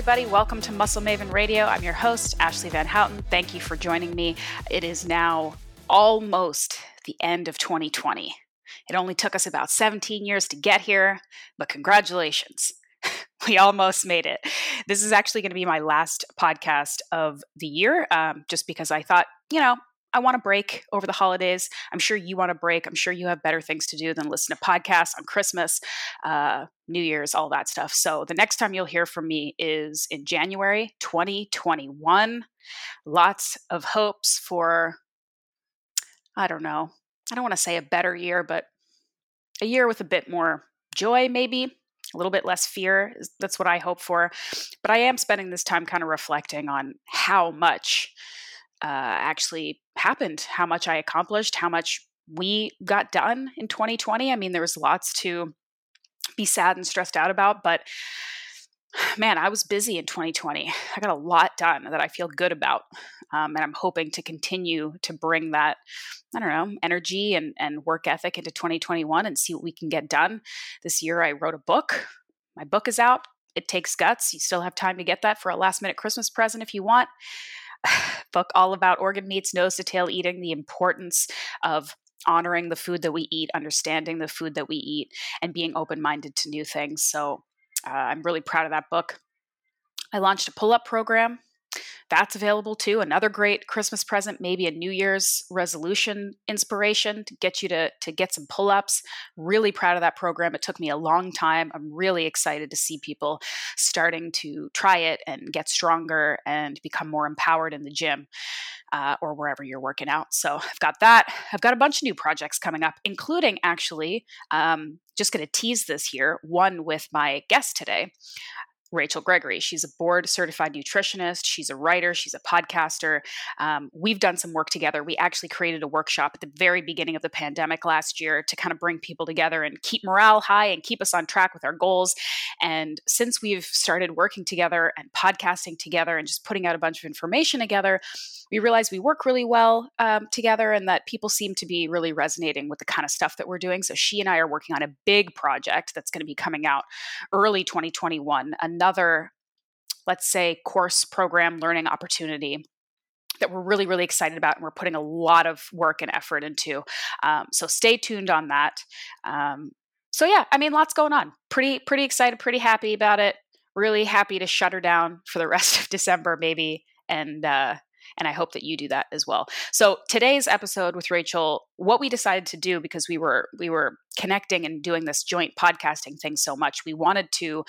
everybody. Welcome to Muscle Maven Radio. I'm your host, Ashleigh VanHouten. Thank you for joining me. It is now almost the end of 2020. It only took us about 17 years to get here, but congratulations. we almost made it. This is actually going to be my last podcast of the year, um, just because I thought, you know, I want to break over the holidays. I'm sure you want to break. I'm sure you have better things to do than listen to podcasts on Christmas, uh, New Year's, all that stuff. So the next time you'll hear from me is in January 2021. Lots of hopes for, I don't know, I don't want to say a better year, but a year with a bit more joy, maybe a little bit less fear. That's what I hope for. But I am spending this time kind of reflecting on how much uh, actually happened, how much I accomplished, how much we got done in 2020. I mean, there was lots to be sad and stressed out about, but man, I was busy in 2020. I got a lot done that I feel good about. Um, and I'm hoping to continue to bring that, I don't know, energy and, and work ethic into 2021 and see what we can get done. This year, I wrote a book. My book is out. It takes guts. You still have time to get that for a last minute Christmas present if you want. book all about organ meats, nose to tail eating, the importance of honoring the food that we eat, understanding the food that we eat, and being open minded to new things. So uh, I'm really proud of that book. I launched a pull up program that's available too. Another great Christmas present, maybe a New Year's resolution inspiration to get you to, to get some pull ups. Really proud of that program. It took me a long time. I'm really excited to see people starting to try it and get stronger and become more empowered in the gym. Uh, or wherever you're working out. So I've got that. I've got a bunch of new projects coming up, including actually, um, just going to tease this here, one with my guest today. Rachel Gregory. She's a board certified nutritionist. She's a writer. She's a podcaster. Um, we've done some work together. We actually created a workshop at the very beginning of the pandemic last year to kind of bring people together and keep morale high and keep us on track with our goals. And since we've started working together and podcasting together and just putting out a bunch of information together, we realized we work really well um, together and that people seem to be really resonating with the kind of stuff that we're doing. So she and I are working on a big project that's going to be coming out early 2021. Another, let's say, course program learning opportunity that we're really, really excited about and we're putting a lot of work and effort into. Um, so stay tuned on that. Um, so yeah, I mean, lots going on. Pretty, pretty excited, pretty happy about it. Really happy to shut her down for the rest of December, maybe, and uh, and I hope that you do that as well. So today's episode with Rachel, what we decided to do because we were we were connecting and doing this joint podcasting thing so much, we wanted to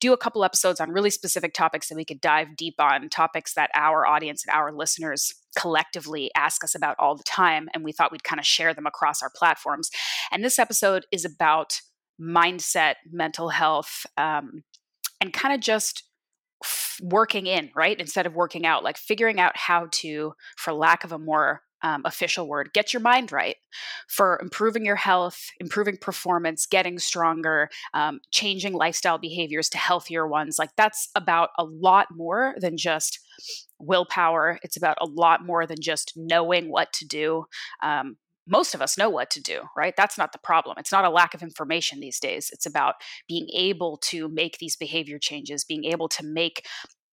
do a couple episodes on really specific topics that we could dive deep on, topics that our audience and our listeners collectively ask us about all the time and we thought we'd kind of share them across our platforms. And this episode is about mindset, mental health, um, and kind of just working in, right? Instead of working out, like figuring out how to, for lack of a more um, official word, get your mind right for improving your health, improving performance, getting stronger, um, changing lifestyle behaviors to healthier ones. Like that's about a lot more than just willpower. It's about a lot more than just knowing what to do. Um, most of us know what to do, right? That's not the problem. It's not a lack of information these days. It's about being able to make these behavior changes, being able to make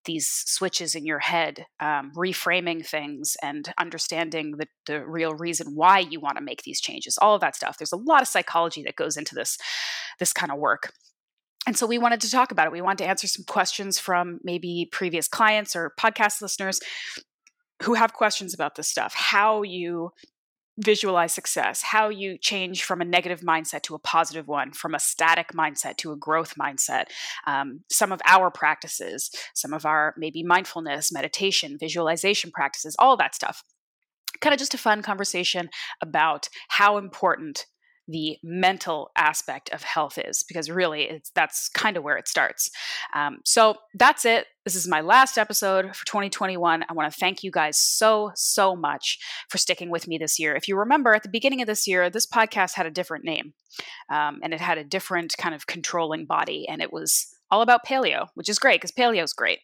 these switches in your head, um, reframing things and understanding the, the real reason why you want to make these changes, all of that stuff. There's a lot of psychology that goes into this, this kind of work. And so we wanted to talk about it. We wanted to answer some questions from maybe previous clients or podcast listeners who have questions about this stuff. How you visualize success, how you change from a negative mindset to a positive one, from a static mindset to a growth mindset, um, some of our practices, some of our maybe mindfulness, meditation, visualization practices, all that stuff. Kind of just a fun conversation about how important the mental aspect of health is because really it's that's kind of where it starts. Um, so that's it. This is my last episode for 2021 i want to thank you guys so so much for sticking with me this year. If you remember at the beginning of this year this podcast had a different name um, and it had a different kind of controlling body and it was all about paleo which is great because paleo is great.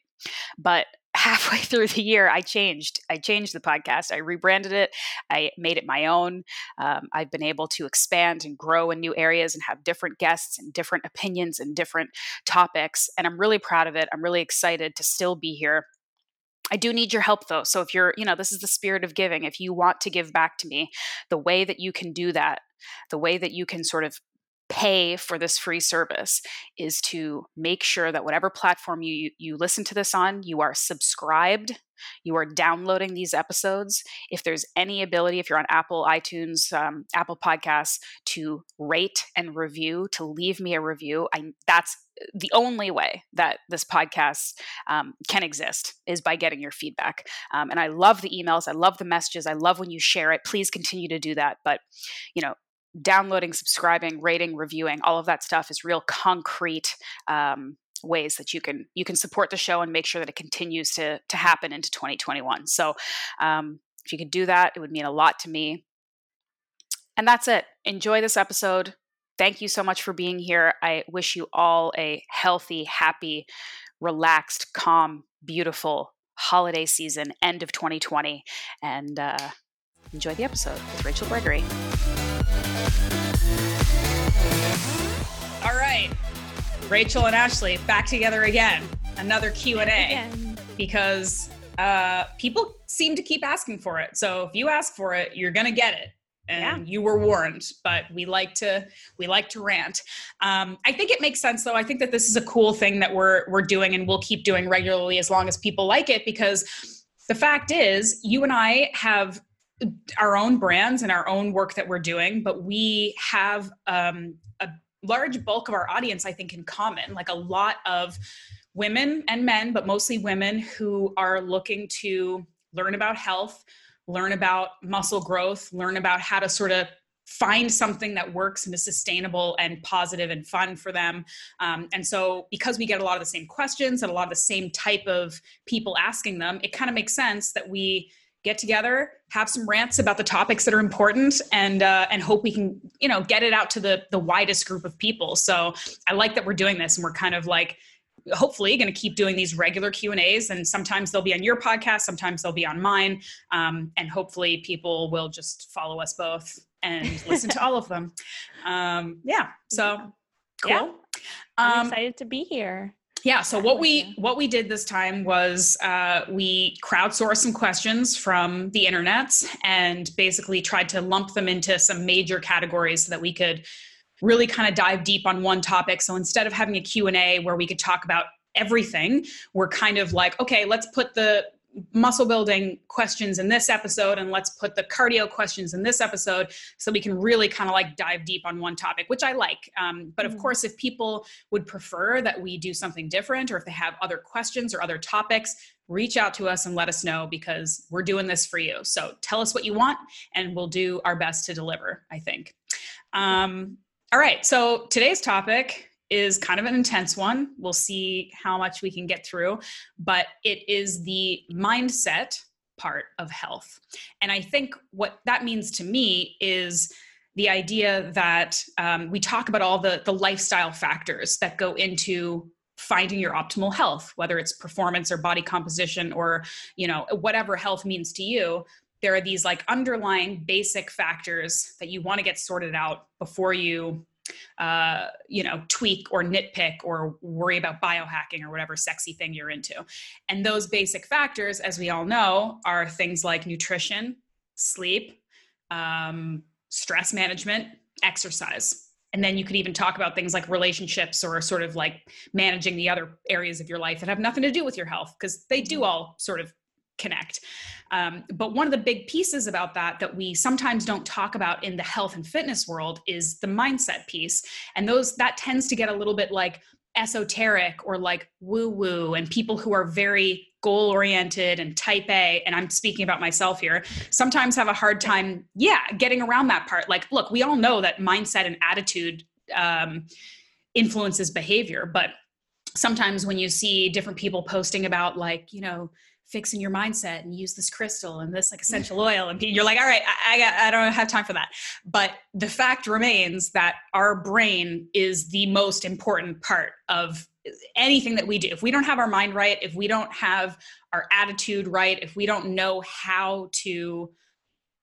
But halfway through the year i changed i changed the podcast i rebranded it i made it my own um, i've been able to expand and grow in new areas and have different guests and different opinions and different topics and i'm really proud of it i'm really excited to still be here I do need your help though. So if you're, you know, this is the spirit of giving. If you want to give back to me, the way that you can do that, the way that you can sort of pay for this free service is to make sure that whatever platform you you listen to this on you are subscribed you are downloading these episodes. If there's any ability if you're on apple itunes um, apple podcasts to rate and review to leave me a review I, that's the only way that this podcast um, can exist is by getting your feedback. Um, and i love the emails i love the messages i love when you share it please continue to do that. But you know downloading, subscribing, rating, reviewing, all of that stuff is real concrete um, ways that you can you can support the show and make sure that it continues to to happen into 2021. So um, if you could do that, it would mean a lot to me. And that's it. Enjoy this episode. Thank you so much for being here. I wish you all a healthy, happy, relaxed, calm, beautiful holiday season, end of 2020, and uh, enjoy the episode with Rachel Gregory. All right, Rachel and Ashleigh back together again. Another Q and A because uh, people seem to keep asking for it. So if you ask for it, you're gonna get it and yeah. you were warned but we like to we like to rant um, i think it makes sense though i think that this is a cool thing that we're we're doing and we'll keep doing regularly as long as people like it because the fact is you and i have our own brands and our own work that we're doing, but we have um, a large bulk of our audience, I think, in common. Like a lot of women and men, but mostly women who are looking to learn about health, learn about muscle growth, learn about how to sort of find something that works and is sustainable and positive and fun for them. Um, and so, because we get a lot of the same questions and a lot of the same type of people asking them, it kind of makes sense that we get together, have some rants about the topics that are important, and uh, and hope we can you know get it out to the the widest group of people. So I like that we're doing this, and we're kind of like hopefully going to keep doing these regular q and a's and sometimes they'll be on your podcast sometimes they'll be on mine um, and hopefully people will just follow us both and listen to all of them um, yeah so cool yeah. i'm um, excited to be here yeah so what we what we did this time was uh, we crowdsourced some questions from the internet and basically tried to lump them into some major categories so that we could really kind of dive deep on one topic. So instead of having a q&a where we could talk about everything we're kind of like okay let's put the muscle building questions in this episode and let's put the cardio questions in this episode so we can really kind of like dive deep on one topic which i like. Um, but of mm-hmm. course if people would prefer that we do something different or if they have other questions or other topics reach out to us and let us know because we're doing this for you. So tell us what you want and we'll do our best to deliver i think. Um, all right so today's topic is kind of an intense one. We'll see how much we can get through, but it is the mindset part of health. And I think what that means to me is the idea that um, we talk about all the, the lifestyle factors that go into finding your optimal health whether it's performance or body composition or you know whatever health means to you there are these like underlying basic factors that you want to get sorted out before you uh, you know, tweak or nitpick or worry about biohacking or whatever sexy thing you're into. And those basic factors, as we all know, are things like nutrition, sleep, um, stress management, exercise. And then you could even talk about things like relationships or sort of like managing the other areas of your life that have nothing to do with your health, because they do all sort of connect. Um, but one of the big pieces about that that we sometimes don't talk about in the health and fitness world is the mindset piece, and those that tends to get a little bit like esoteric or like woo woo, and people who are very goal oriented and type A, and I'm speaking about myself here, sometimes have a hard time, yeah, getting around that part. Like, look, we all know that mindset and attitude um, influences behavior, but sometimes when you see different people posting about like you know fixing your mindset and use this crystal and this like mm. essential oil and you're like all right I, I, I don't have time for that. But the fact remains that our brain is the most important part of anything that we do. If we don't have our mind right if we don't have our attitude right if we don't know how to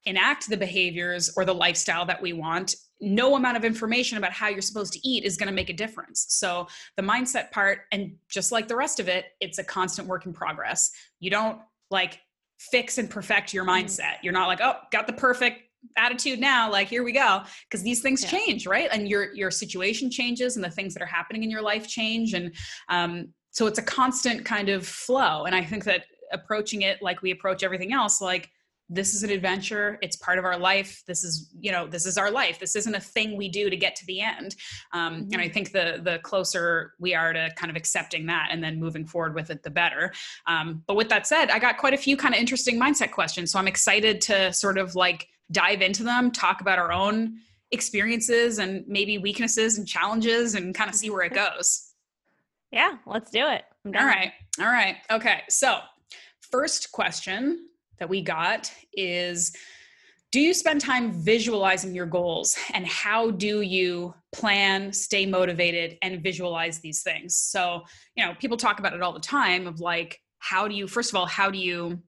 enact the behaviors or the lifestyle that we want no amount of information about how you're supposed to eat is going to make a difference. So the mindset part and just like the rest of it it's a constant work in progress. You don't like fix and perfect your mm-hmm. mindset. You're not like oh got the perfect attitude now like here we go. Because these things yeah. change right? And your your situation changes and the things that are happening in your life change and um, so it's a constant kind of flow. And i think that approaching it like we approach everything else like this is an adventure it's part of our life this is you know this is our life this isn't a thing we do to get to the end um, mm-hmm. and i mm-hmm. think the the closer we are to kind of accepting that and then moving forward with it the better um, but with that said i got quite a few kind of interesting mindset questions so i'm excited to sort of like dive into them talk about our own experiences and maybe weaknesses and challenges and kind of see where it goes yeah let's do it all right all right okay so first question that we got is do you spend time visualizing your goals? And how do you plan stay motivated and visualize these things? So you know people talk about it all the time of like how do you first of all how do you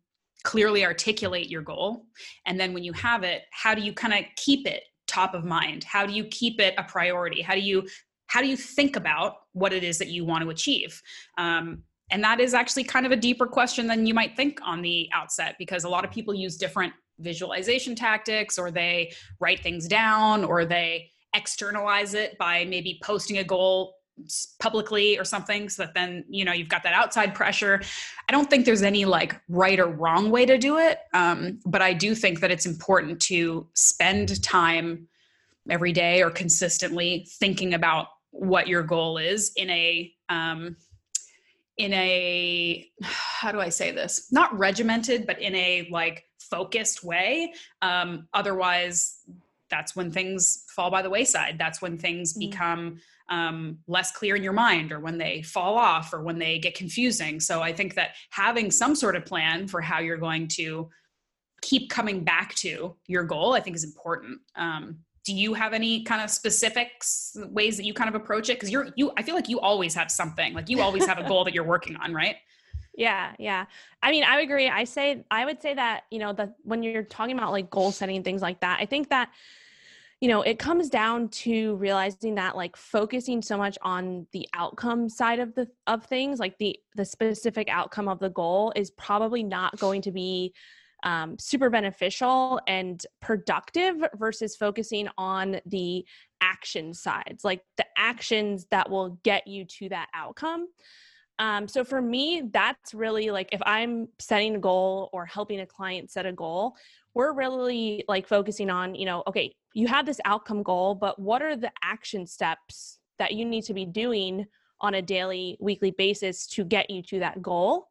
clearly articulate your goal? And then when you have it how do you kind of keep it top of mind? How do you keep it a priority? How do you how do you think about what it is that you want to achieve? Um, and that is actually kind of a deeper question than you might think on the outset because a lot of people use different visualization tactics or they write things down or they externalize it by maybe posting a goal publicly or something so that then you know you've got that outside pressure. I don't think there's any like right or wrong way to do it um, but i do think that it's important to spend time every day or consistently thinking about what your goal is in a um, in a how do i say this? Not regimented but in a like focused way. Um, otherwise that's when things fall by the wayside. That's when things mm-hmm. become um, less clear in your mind or when they fall off or when they get confusing. So i think that having some sort of plan for how you're going to keep coming back to your goal i think is important. Um, do you have any kind of specifics ways that you kind of approach it? Because you're you i feel like you always have something. Like you always have a goal that you're working on right? Yeah yeah. I mean i agree. I say i would say that you know that when you're talking about like goal setting things like that i think that you know it comes down to realizing that like focusing so much on the outcome side of the of things like the the specific outcome of the goal is probably not going to be um, super beneficial and productive versus focusing on the action sides, like the actions that will get you to that outcome. Um, so for me, that's really like if I'm setting a goal or helping a client set a goal, we're really like focusing on, you know, okay, you have this outcome goal, but what are the action steps that you need to be doing on a daily, weekly basis to get you to that goal?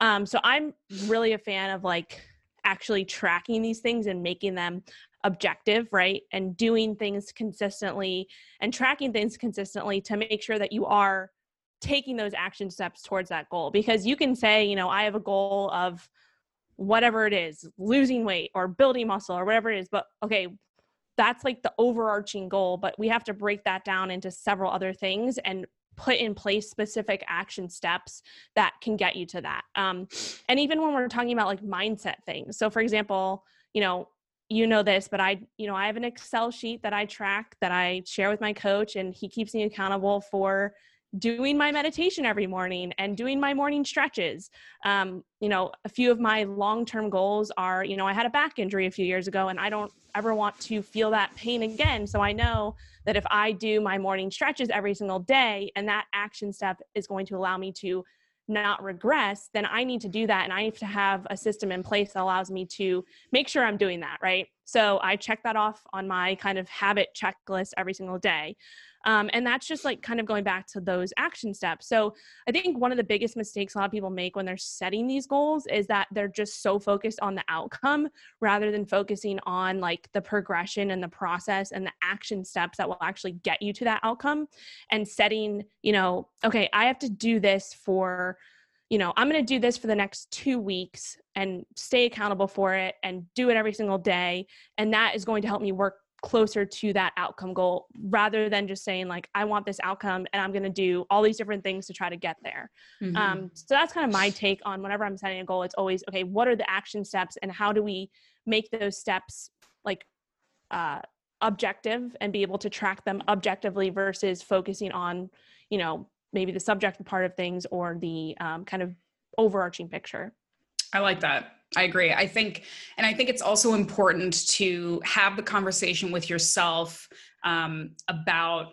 Um, so I'm really a fan of like actually tracking these things and making them objective, right? And doing things consistently and tracking things consistently to make sure that you are taking those action steps towards that goal. Because you can say, you know, I have a goal of whatever it is, losing weight or building muscle or whatever it is, but okay, that's like the overarching goal, but we have to break that down into several other things and put in place specific action steps that can get you to that. Um, and even when we're talking about like mindset things. So, for example, you know, you know this, but I, you know, I have an Excel sheet that I track that I share with my coach, and he keeps me accountable for doing my meditation every morning and doing my morning stretches. Um, you know, a few of my long term goals are, you know, I had a back injury a few years ago and I don't ever want to feel that pain again. So I know that if I do my morning stretches every single day and that action step is going to allow me to not regress, then I need to do that. And I need to have a system in place that allows me to make sure I'm doing that, right? So I check that off on my kind of habit checklist every single day. Um, and that's just like kind of going back to those action steps. So I think one of the biggest mistakes a lot of people make when they're setting these goals is that they're just so focused on the outcome rather than focusing on like the progression and the process and the action steps that will actually get you to that outcome and setting, you know, okay, I have to do this for you know, I'm going to do this for the next two weeks and stay accountable for it and do it every single day. And that is going to help me work closer to that outcome goal rather than just saying like i want this outcome and i'm going to do all these different things to try to get there mm-hmm. um, so that's kind of my take on whenever i'm setting a goal it's always okay what are the action steps and how do we make those steps like uh, objective and be able to track them objectively versus focusing on you know maybe the subjective part of things or the um, kind of overarching picture i like that I agree. I think, and I think it's also important to have the conversation with yourself um, about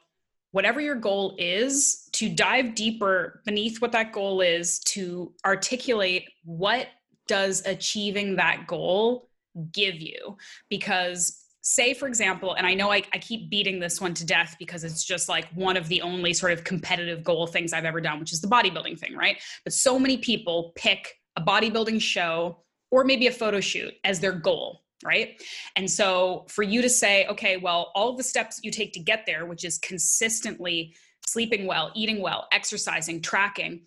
whatever your goal is, to dive deeper beneath what that goal is, to articulate what does achieving that goal give you. Because say for example and i know I, I, keep beating this one to death because it's just like one of the only sort of competitive goal things i've ever done which is the bodybuilding thing right but so many people pick a bodybuilding show or maybe a photo shoot as their goal right? And so for you to say, okay, well, all the steps you take to get there, which is consistently sleeping well, eating well, exercising, tracking,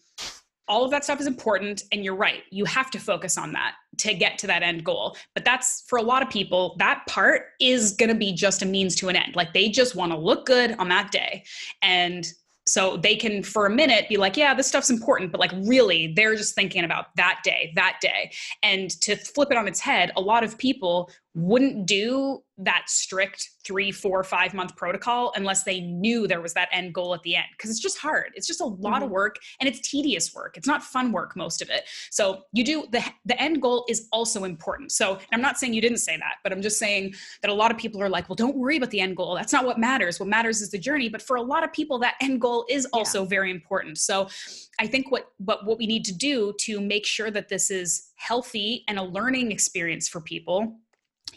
all of that stuff is important. And you're right, you have to focus on that to get to that end goal. But that's for a lot of people, that part is going to be just a means to an end. Like they just want to look good on that day. And so they can for a minute be like yeah this stuff's important but like really they're just thinking about that day that day and to flip it on its head a lot of people wouldn't do that strict three, four, five month protocol unless they knew there was that end goal at the end. Cause it's just hard. It's just a lot mm-hmm. of work and it's tedious work. It's not fun work, most of it. So you do the the end goal is also important. So I'm not saying you didn't say that, but I'm just saying that a lot of people are like, well, don't worry about the end goal. That's not what matters. What matters is the journey. But for a lot of people, that end goal is also yeah. very important. So I think what what what we need to do to make sure that this is healthy and a learning experience for people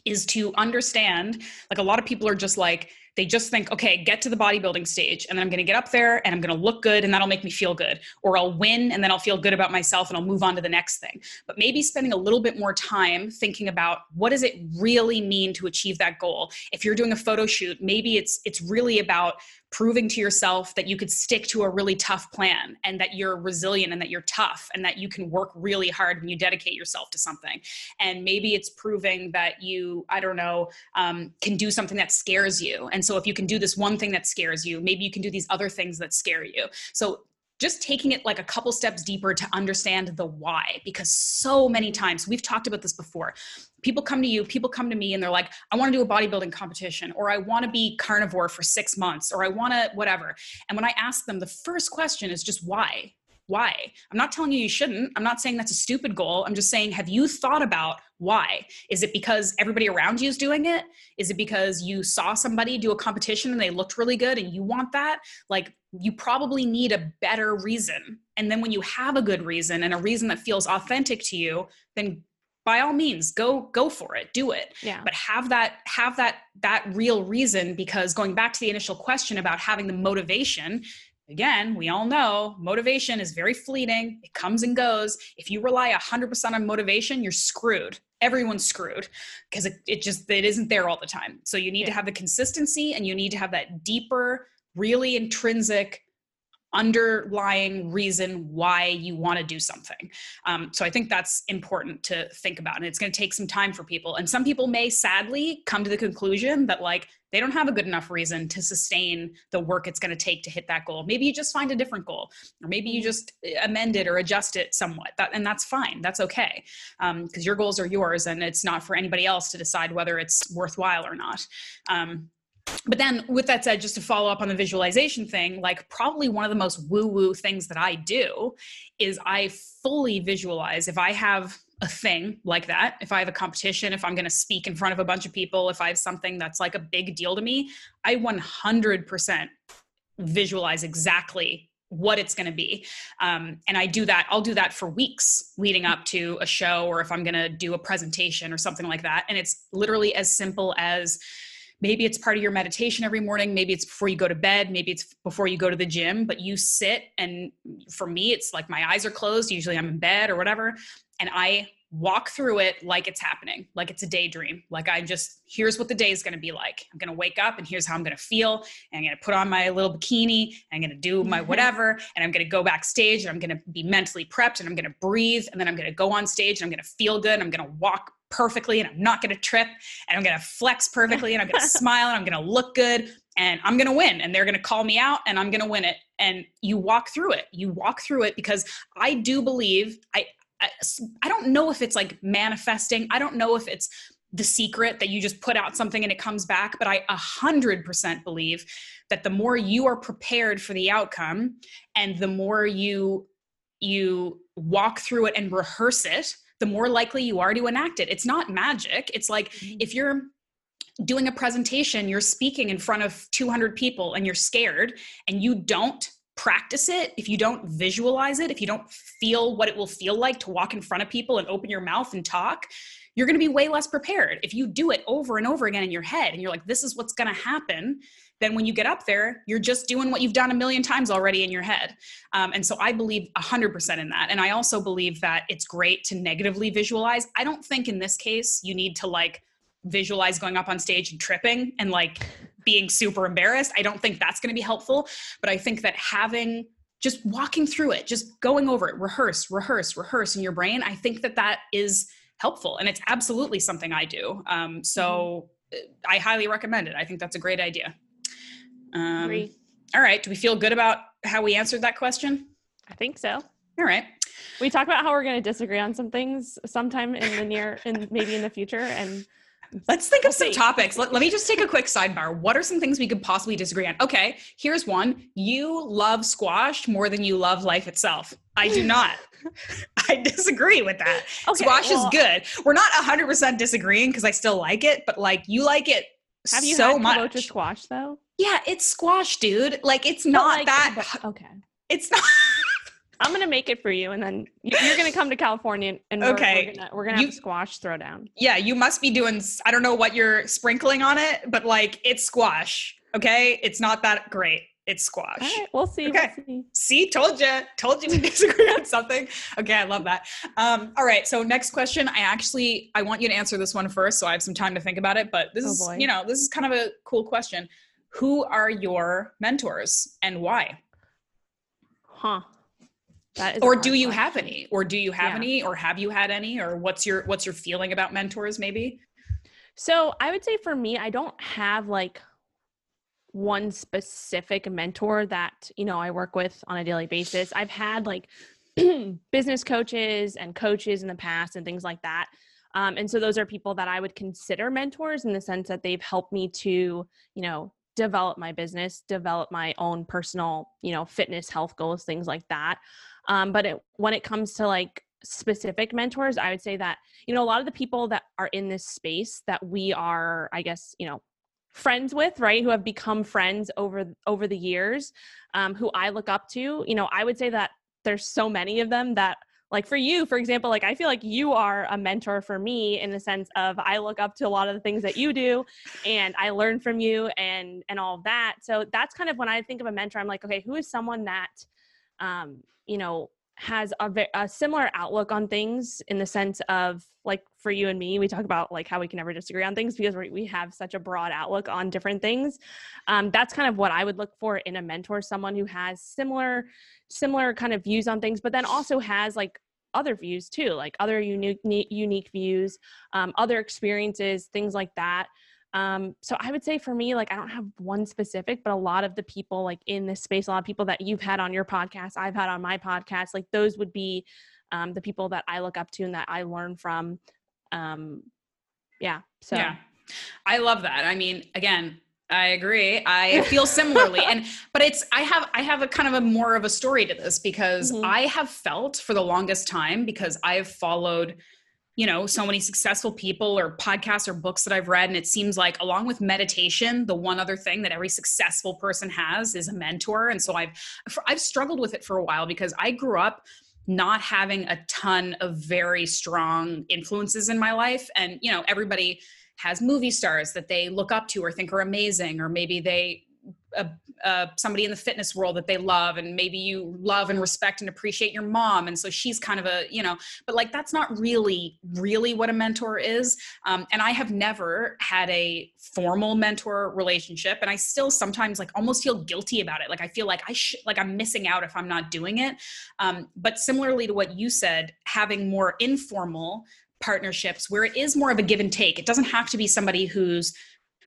is to understand like a lot of people are just like they just think okay get to the bodybuilding stage and then i'm going to get up there and i'm going to look good and that'll make me feel good. Or i'll win and then i'll feel good about myself and i'll move on to the next thing. But maybe spending a little bit more time thinking about what does it really mean to achieve that goal? If you're doing a photo shoot maybe it's it's really about proving to yourself that you could stick to a really tough plan and that you're resilient and that you're tough and that you can work really hard when you dedicate yourself to something. And maybe it's proving that you, I don't know, um, can do something that scares you. And so if you can do this one thing that scares you, maybe you can do these other things that scare you. So just taking it like a couple steps deeper to understand the why because so many times we've talked about this before people come to you people come to me and they're like i want to do a bodybuilding competition or i want to be carnivore for six months or i want to whatever and when i ask them the first question is just why why. I'm not telling you you shouldn't. I'm not saying that's a stupid goal. I'm just saying have you thought about why? Is it because everybody around you is doing it? Is it because you saw somebody do a competition and they looked really good and you want that? Like you probably need a better reason. And then when you have a good reason and a reason that feels authentic to you then by all means go go for it. Do it. Yeah. but have that have that that real reason because going back to the initial question about having the motivation again we all know motivation is very fleeting it comes and goes if you rely 100% on motivation you're screwed everyone's screwed because it, it just it isn't there all the time so you need yeah. to have the consistency and you need to have that deeper really intrinsic underlying reason why you want to do something. Um, so I think that's important to think about. And it's going to take some time for people. And some people may sadly come to the conclusion that, like, they don't have a good enough reason to sustain the work it's going to take to hit that goal. Maybe you just find a different goal, or maybe you just amend it or adjust it somewhat. That, and that's fine. That's okay. Because um, your goals are yours and it's not for anybody else to decide whether it's worthwhile or not. Um, but then with that said just to follow up on the visualization thing like probably one of the most woo woo things that i do is i fully visualize if i have a thing like that. If i have a competition if i'm going to speak in front of a bunch of people if i have something that's like a big deal to me i 100% visualize exactly what it's going to be. Um, and i do that i'll do that for weeks leading up to a show or if i'm going to do a presentation or something like that. And it's literally as simple as maybe it's part of your meditation every morning maybe it's before you go to bed maybe it's before you go to the gym but you sit and for me it's like my eyes are closed usually i'm in bed or whatever and i walk through it like it's happening like it's a daydream like i just here's what the day is going to be like i'm going to wake up and here's how i'm going to feel and i'm going to put on my little bikini and i'm going to do my whatever and i'm going to go backstage and i'm going to be mentally prepped and i'm going to breathe and then i'm going to go on stage and i'm going to feel good and i'm going to walk perfectly and I'm not going to trip and I'm going to flex perfectly and I'm going to smile and I'm going to look good and I'm going to win and they're going to call me out and I'm going to win it. And you walk through it. You walk through it because I do believe I, I, I don't know if it's like manifesting. I don't know if it's the secret that you just put out something and it comes back, but I a hundred percent believe that the more you are prepared for the outcome and the more you you walk through it and rehearse it, the more likely you are to enact it. It's not magic. It's like mm-hmm. if you're doing a presentation, you're speaking in front of 200 people and you're scared and you don't practice it, if you don't visualize it, if you don't feel what it will feel like to walk in front of people and open your mouth and talk, you're going to be way less prepared. If you do it over and over again in your head and you're like, this is what's going to happen, then when you get up there, you're just doing what you've done a million times already in your head. Um, and so I believe 100% in that. And I also believe that it's great to negatively visualize. I don't think in this case you need to like visualize going up on stage and tripping and like being super embarrassed. I don't think that's going to be helpful. But I think that having just walking through it, just going over it, rehearse, rehearse, rehearse in your brain, I think that that is helpful. And it's absolutely something I do. Um, so mm-hmm. I highly recommend it. I think that's a great idea. Um. All right. Do we feel good about how we answered that question? I think so. All right. We talk about how we're going to disagree on some things sometime in the near and maybe in the future. And Let's think of some topics. Let, let me just take a quick sidebar. What are some things we could possibly disagree on? Okay, here's one. You love squash more than you love life itself. I do not. I disagree with that. Okay, squash well, is good. We're not 100% disagreeing because I still like it, but like you like it have you so had much. squash though? Yeah, it's squash, dude. Like it's not like, that. okay. It's not. I'm gonna make it for you, and then you're gonna come to California, and we're, okay, we're gonna, we're gonna have you, squash throwdown. Yeah, you must be doing. I don't know what you're sprinkling on it, but like it's squash. Okay, it's not that great. It's squash. All right, we'll see. Okay. We'll see. see. told you. Told you we disagree on something. Okay, I love that. Um, all right, so next question. I actually I want you to answer this one first, so I have some time to think about it. But this oh, is, you know, this is kind of a cool question. Who are your mentors and why? Huh. Or do you question. have any? Or do you have yeah. any? Or have you had any? Or what's your what's your feeling about mentors maybe? So i would say for me i don't have like one specific mentor that you know i work with on a daily basis. I've had like business coaches and coaches in the past and things like that. Um, and so those are people that i would consider mentors in the sense that they've helped me to you know develop my business develop my own personal you know fitness health goals things like that. Um, but it, when it comes to like specific mentors, I would say that, you know, a lot of the people that are in this space that we are, I guess, you know, friends with right who have become friends over over the years um, who i look up to you know i would say that there's so many of them that like for you for example like i feel like you are a mentor for me in the sense of i look up to a lot of the things that you do and i learn from you and and all that. So that's kind of when i think of a mentor i'm like okay who is someone that um, you know has a, a, similar outlook on things in the sense of like for you and me we talk about like how we can never disagree on things because we have such a broad outlook on different things. Um, that's kind of what i would look for in a mentor someone who has similar similar kind of views on things but then also has like other views too like other unique unique views um, other experiences things like that um, so I would say for me, like I don't have one specific, but a lot of the people like in this space, a lot of people that you've had on your podcast, I've had on my podcast, like those would be um, the people that I look up to and that I learn from. Um, yeah. So yeah, I love that. I mean, again, I agree. I feel similarly. and but it's I have I have a kind of a more of a story to this because mm-hmm. I have felt for the longest time because I've followed you know so many successful people or podcasts or books that i've read and it seems like along with meditation the one other thing that every successful person has is a mentor. And so i've i've struggled with it for a while because i grew up not having a ton of very strong influences in my life. And you know everybody has movie stars that they look up to or think are amazing or maybe they a, uh, somebody in the fitness world that they love and maybe you love and respect and appreciate your mom. And so she's kind of a you know but like that's not really really what a mentor is. Um, and i have never had a formal mentor relationship and i still sometimes like almost feel guilty about it. Like i feel like i should like i'm missing out if i'm not doing it. Um, but similarly to what you said having more informal partnerships where it is more of a give and take. It doesn't have to be somebody who's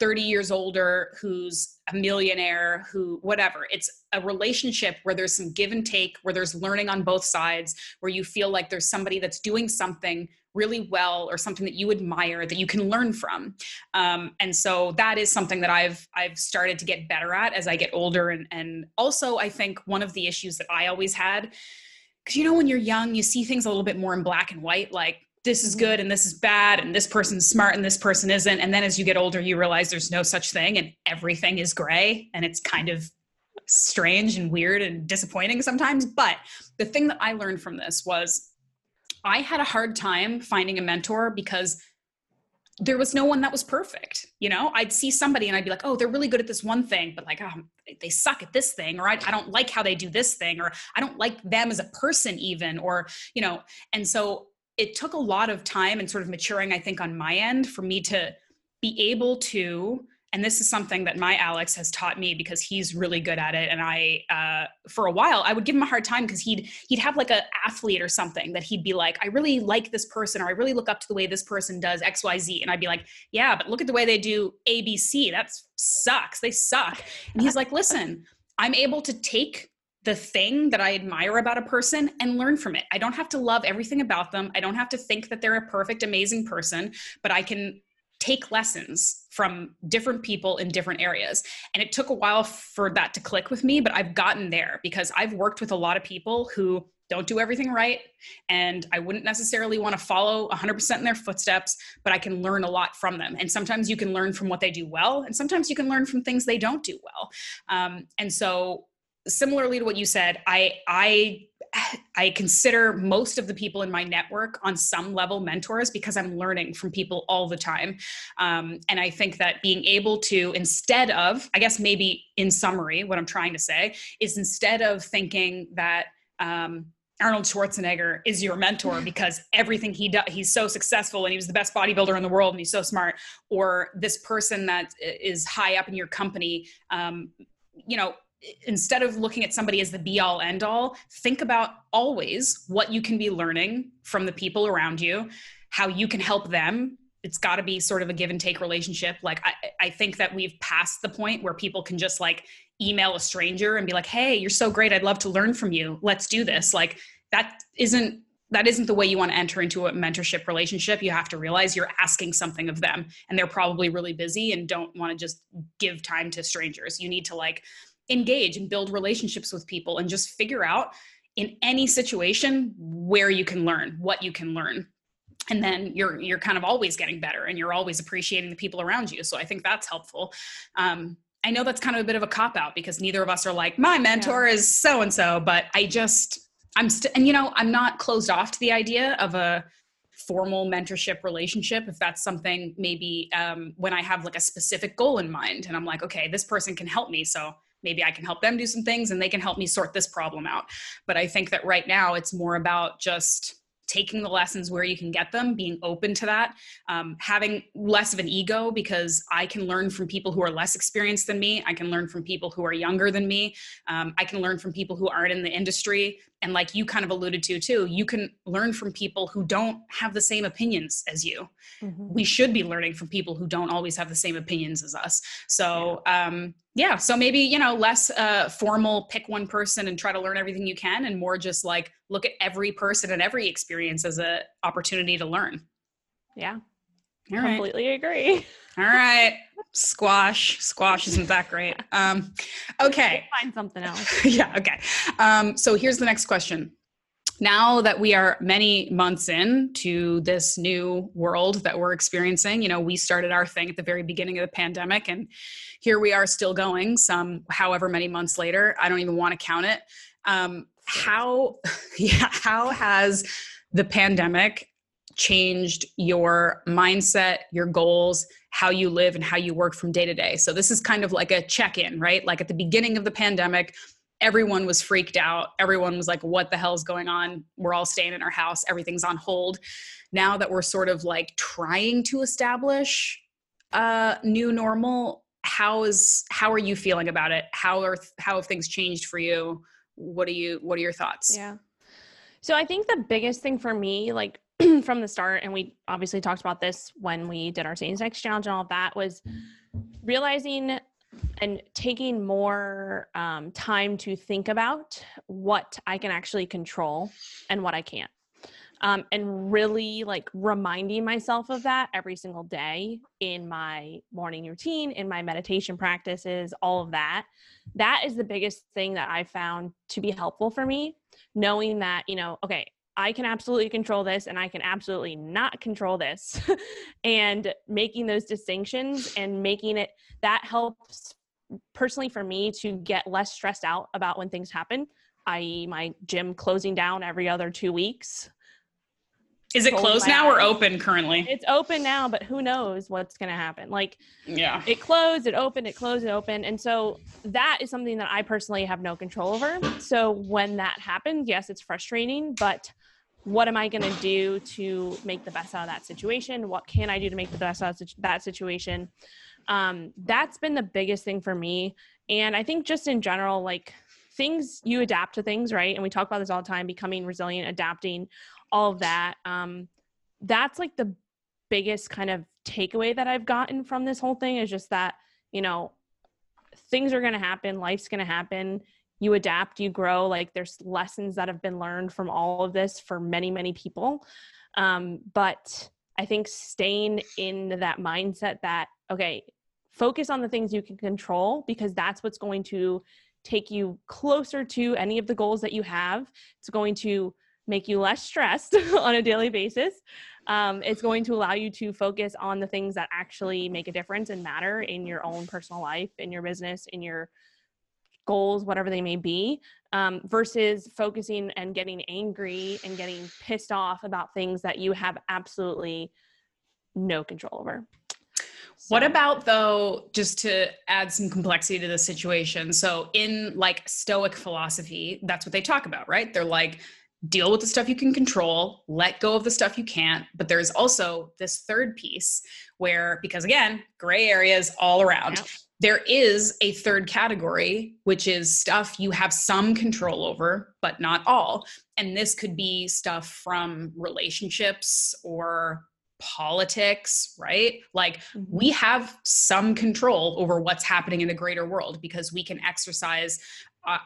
30 years older, who's a millionaire, who whatever. It's a relationship where there's some give and take, where there's learning on both sides, where you feel like there's somebody that's doing something really well or something that you admire that you can learn from um, and so that is something that i've i've started to get better at as i get older and and also i think one of the issues that i always had because you know when you're young you see things a little bit more in black and white like this is good and this is bad and this person's smart and this person isn't. And then as you get older you realize there's no such thing and everything is gray. And it's kind of strange and weird and disappointing sometimes. But the thing that i learned from this was i had a hard time finding a mentor because there was no one that was perfect you know? I'd see somebody and i'd be like oh they're really good at this one thing but like oh, they suck at this thing or I, I don't like how they do this thing or i don't like them as a person even or you know? And so it took a lot of time and sort of maturing, I think, on my end for me to be able to and this is something that my alex has taught me because he's really good at it. And i uh, for a while i would give him a hard time because he'd he'd have like a athlete or something that he'd be like i really like this person or i really look up to the way this person does xyz and i'd be like yeah but look at the way they do abc that sucks. They suck. And he's like listen i'm able to take the thing that I admire about a person and learn from it. I don't have to love everything about them. I don't have to think that they're a perfect, amazing person, but I can take lessons from different people in different areas. And it took a while for that to click with me, but I've gotten there because I've worked with a lot of people who don't do everything right. And I wouldn't necessarily want to follow 100% in their footsteps, but I can learn a lot from them. And sometimes you can learn from what they do well, and sometimes you can learn from things they don't do well. Um, and so similarly to what you said, I I I consider most of the people in my network on some level mentors because I'm learning from people all the time. Um, and I think that being able to, instead of, I guess maybe in summary, what I'm trying to say is instead of thinking that um, Arnold Schwarzenegger is your mentor because everything he does, he's so successful and he was the best bodybuilder in the world and he's so smart, or this person that is high up in your company, um, you know, instead of looking at somebody as the be all end all, think about always what you can be learning from the people around you, how you can help them. It's got to be sort of a give and take relationship. Like, I, I think that we've passed the point where people can just like email a stranger and be like, hey, you're so great. I'd love to learn from you. Let's do this. Like, that isn't that isn't the way you want to enter into a mentorship relationship. You have to realize you're asking something of them and they're probably really busy and don't want to just give time to strangers. You need to like engage and build relationships with people and just figure out in any situation where you can learn what you can learn. And then you're you're kind of always getting better and you're always appreciating the people around you. So i think that's helpful. Um, i know that's kind of a bit of a cop out because neither of us are like my mentor yeah. is so and so but i just i'm still and you know i'm not closed off to the idea of a formal mentorship relationship if that's something maybe um, when i have like a specific goal in mind and i'm like okay this person can help me. So maybe I can help them do some things and they can help me sort this problem out. But I think that right now it's more about just taking the lessons where you can get them, being open to that, um, having less of an ego because I can learn from people who are less experienced than me. I can learn from people who are younger than me. Um, I can learn from people who aren't in the industry. And like you kind of alluded to too, you can learn from people who don't have the same opinions as you. Mm-hmm. We should be learning from people who don't always have the same opinions as us. So, yeah. um, yeah so maybe you know less uh, formal pick one person and try to learn everything you can and more just like look at every person and every experience as a opportunity to learn yeah all completely right. agree. All right. Squash. Squash isn't that great. Um okay. Find something else. Yeah okay. Um so here's the next question. Now that we are many months in to this new world that we're experiencing you know we started our thing at the very beginning of the pandemic and here we are still going some however many months later. I don't even want to count it. Um, how yeah how has the pandemic changed your mindset your goals how you live and how you work from day to day so this is kind of like a check-in right like at the beginning of the pandemic everyone was freaked out. Everyone was like, what the hell's going on? We're all staying in our house. Everything's on hold. Now that we're sort of like trying to establish a new normal, how is how are you feeling about it? How are how have things changed for you? What are you what are your thoughts? Yeah. So I think the biggest thing for me, like from the start, and we obviously talked about this when we did our Satan's Next challenge and all of that, was realizing and taking more um, time to think about what I can actually control and what I can't. Um, and really like reminding myself of that every single day in my morning routine, in my meditation practices, all of that. That is the biggest thing that I found to be helpful for me, knowing that, you know, okay, I can absolutely control this and I can absolutely not control this. and making those distinctions and making it that helps personally for me to get less stressed out about when things happen, i.e., my gym closing down every other two weeks. Is it closed now or open currently? It's open now, but who knows what's going to happen? Like, yeah, it closed, it opened, it closed, it opened. And so that is something that I personally have no control over. So when that happens, yes, it's frustrating, but what am I going to do to make the best out of that situation? What can I do to make the best out of that situation? Um, that's been the biggest thing for me. And I think just in general, like things, you adapt to things, right? And we talk about this all the time becoming resilient, adapting, all of that. Um, that's like the biggest kind of takeaway that I've gotten from this whole thing is just that, you know, things are going to happen, life's going to happen you adapt, you grow. Like there's lessons that have been learned from all of this for many, many people. Um, but I think staying in that mindset that, okay, focus on the things you can control because that's what's going to take you closer to any of the goals that you have. It's going to make you less stressed on a daily basis. Um, it's going to allow you to focus on the things that actually make a difference and matter in your own personal life, in your business, in your goals, whatever they may be, um, versus focusing and getting angry and getting pissed off about things that you have absolutely no control over. So. What about though, just to add some complexity to the situation? So, in like Stoic philosophy, that's what they talk about, right? They're like, deal with the stuff you can control, let go of the stuff you can't. But there's also this third piece where, because again, gray areas all around. Yep there is a third category, which is stuff you have some control over, but not all. And this could be stuff from relationships or politics, right? Like mm-hmm. we have some control over what's happening in the greater world because we can exercise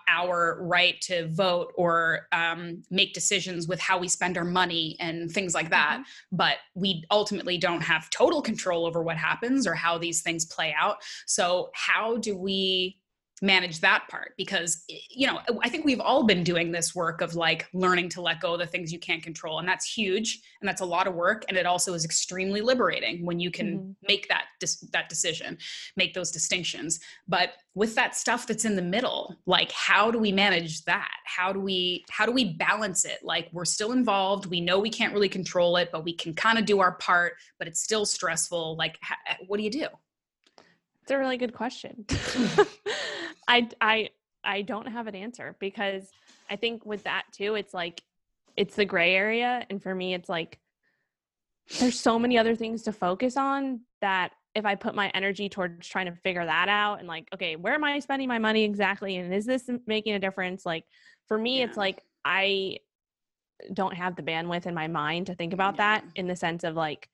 our right to vote or um, make decisions with how we spend our money and things like that. Mm-hmm. But we ultimately don't have total control over what happens or how these things play out. So, how do we manage that part because you know i think we've all been doing this work of like learning to let go of the things you can't control and that's huge and that's a lot of work and it also is extremely liberating when you can mm-hmm. make that that decision make those distinctions but with that stuff that's in the middle like how do we manage that how do we how do we balance it like we're still involved we know we can't really control it but we can kind of do our part but it's still stressful like what do you do it's a really good question. I I I don't have an answer because I think with that too, it's like it's the gray area, and for me, it's like there's so many other things to focus on that if I put my energy towards trying to figure that out and like, okay, where am I spending my money exactly, and is this making a difference? Like for me, yeah. it's like I don't have the bandwidth in my mind to think about yeah. that in the sense of like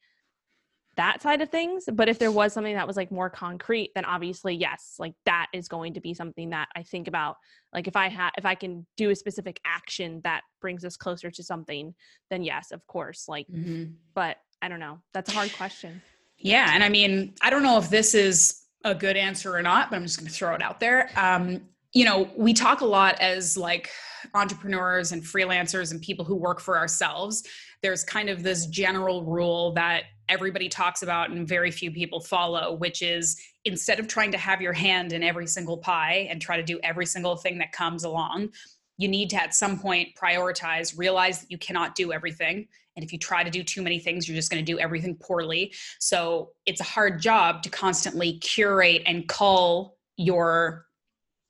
that side of things but if there was something that was like more concrete then obviously yes like that is going to be something that i think about like if i have if i can do a specific action that brings us closer to something then yes of course like mm-hmm. but i don't know that's a hard question yeah and i mean i don't know if this is a good answer or not but i'm just going to throw it out there um you know we talk a lot as like entrepreneurs and freelancers and people who work for ourselves there's kind of this general rule that everybody talks about and very few people follow, which is instead of trying to have your hand in every single pie and try to do every single thing that comes along, you need to at some point prioritize, realize that you cannot do everything. And if you try to do too many things, you're just going to do everything poorly. So it's a hard job to constantly curate and cull your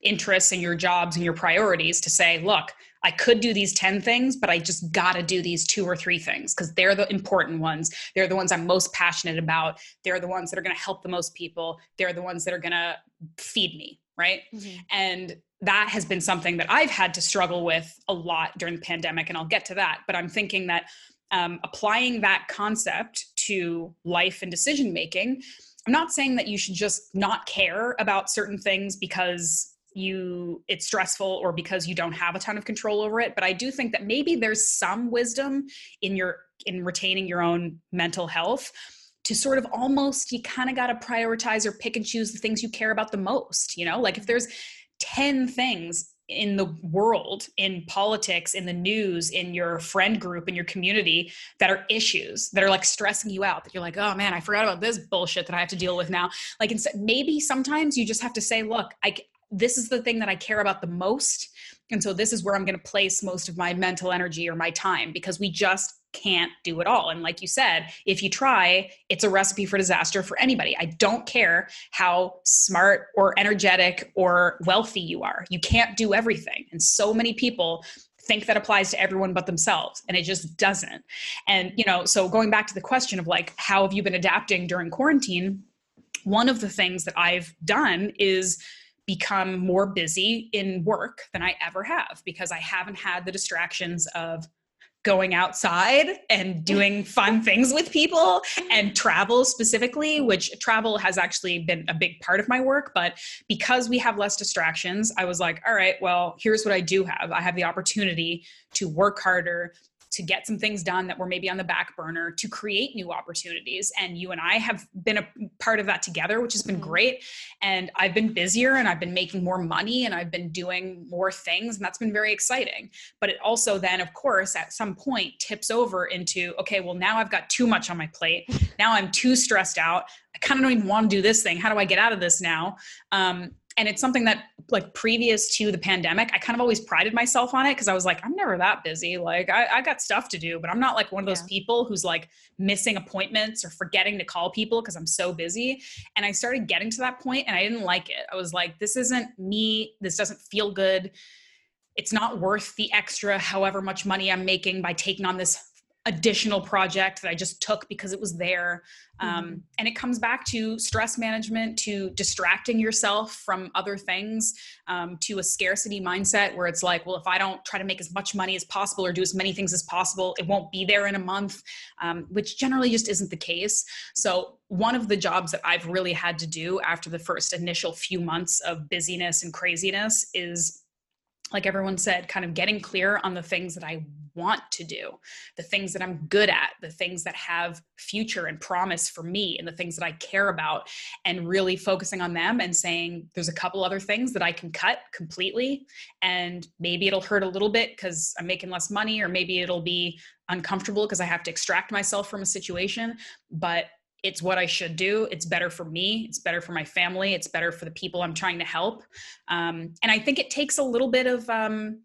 interests and your jobs and your priorities to say, look, I could do these 10 things, but I just got to do these two or three things because they're the important ones. They're the ones I'm most passionate about. They're the ones that are going to help the most people. They're the ones that are going to feed me. Right. Mm-hmm. And that has been something that I've had to struggle with a lot during the pandemic. And I'll get to that. But I'm thinking that um, applying that concept to life and decision making, I'm not saying that you should just not care about certain things because you it's stressful or because you don't have a ton of control over it but i do think that maybe there's some wisdom in your in retaining your own mental health to sort of almost you kind of got to prioritize or pick and choose the things you care about the most you know? Like if there's 10 things in the world in politics in the news in your friend group in your community that are issues that are like stressing you out that you're like oh man i forgot about this bullshit that i have to deal with now. Like maybe sometimes you just have to say look i this is the thing that I care about the most. And so this is where I'm going to place most of my mental energy or my time because we just can't do it all. And like you said, if you try, it's a recipe for disaster for anybody. I don't care how smart or energetic or wealthy you are. You can't do everything. And so many people think that applies to everyone but themselves and it just doesn't. And you know, so going back to the question of like how have you been adapting during quarantine? One of the things that I've done is become more busy in work than I ever have because I haven't had the distractions of going outside and doing fun things with people and travel specifically which travel has actually been a big part of my work. But because we have less distractions i was like all right well here's what i do have. I have the opportunity to work harder to get some things done that were maybe on the back burner to create new opportunities. And you and i have been a part of that together which has been mm-hmm. great. And i've been busier and i've been making more money and i've been doing more things and that's been very exciting. But it also then of course at some point tips over into okay well now i've got too much on my plate. Now i'm too stressed out. I kind of don't even want to do this thing. How do i get out of this now? Um, and it's something that like previous to the pandemic i kind of always prided myself on it because i was like i'm never that busy. Like I, I, got stuff to do but i'm not like one of those yeah. people who's like missing appointments or forgetting to call people because i'm so busy. And i started getting to that point and i didn't like it. I was like this isn't me. This doesn't feel good. It's not worth the extra however much money i'm making by taking on this additional project that I just took because it was there. Um, mm-hmm. and it comes back to stress management, to distracting yourself from other things, um, to a scarcity mindset where it's like, well, if I don't try to make as much money as possible or do as many things as possible, it won't be there in a month, um, which generally just isn't the case. So, one of the jobs that I've really had to do after the first initial few months of busyness and craziness is like everyone said, kind of getting clear on the things that I want to do, the things that I'm good at, the things that have future and promise for me, and the things that I care about, and really focusing on them and saying, there's a couple other things that I can cut completely. And maybe it'll hurt a little bit because I'm making less money, or maybe it'll be uncomfortable because I have to extract myself from a situation. But it's what I should do. It's better for me. It's better for my family. It's better for the people I'm trying to help. Um, and I think it takes a little bit of um,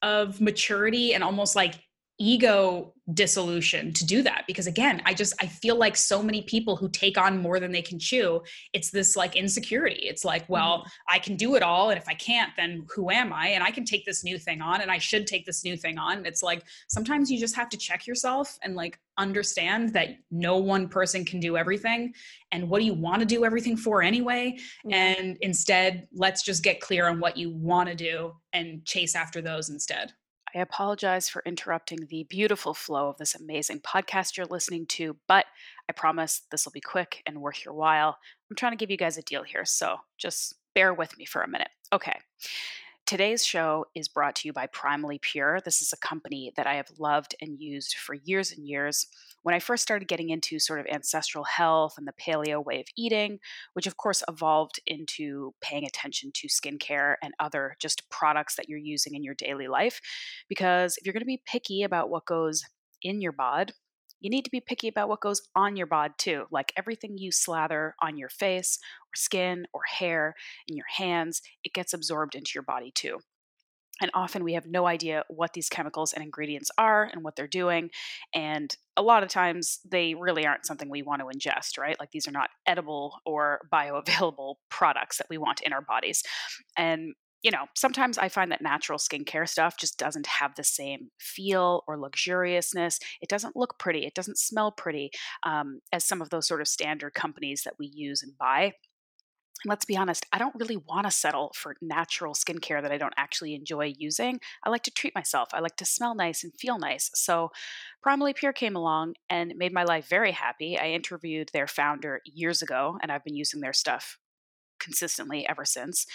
of maturity and almost like ego dissolution to do that because again i just i feel like so many people who take on more than they can chew it's this like insecurity. It's like well mm-hmm. i can do it all and if i can't then who am i? And i can take this new thing on and i should take this new thing on. It's like sometimes you just have to check yourself and like understand that no one person can do everything and what do you want to do everything for anyway? Mm-hmm. and instead let's just get clear on what you want to do and chase after those instead I apologize for interrupting the beautiful flow of this amazing podcast you're listening to, but I promise this will be quick and worth your while. I'm trying to give you guys a deal here, so just bear with me for a minute. Okay. Today's show is brought to you by Primally Pure. This is a company that I have loved and used for years and years. When I first started getting into sort of ancestral health and the paleo way of eating, which of course evolved into paying attention to skincare and other just products that you're using in your daily life. Because if you're going to be picky about what goes in your bod, you need to be picky about what goes on your bod too. Like everything you slather on your face or skin or hair, in your hands, it gets absorbed into your body too. And often we have no idea what these chemicals and ingredients are and what they're doing. And a lot of times they really aren't something we want to ingest, right? Like these are not edible or bioavailable products that we want in our bodies. And you know, sometimes I find that natural skincare stuff just doesn't have the same feel or luxuriousness. It doesn't look pretty. It doesn't smell pretty um, as some of those sort of standard companies that we use and buy. And let's be honest, I don't really want to settle for natural skincare that I don't actually enjoy using. I like to treat myself. I like to smell nice and feel nice. So, Primally Pure came along and made my life very happy. I interviewed their founder years ago, and I've been using their stuff consistently ever since.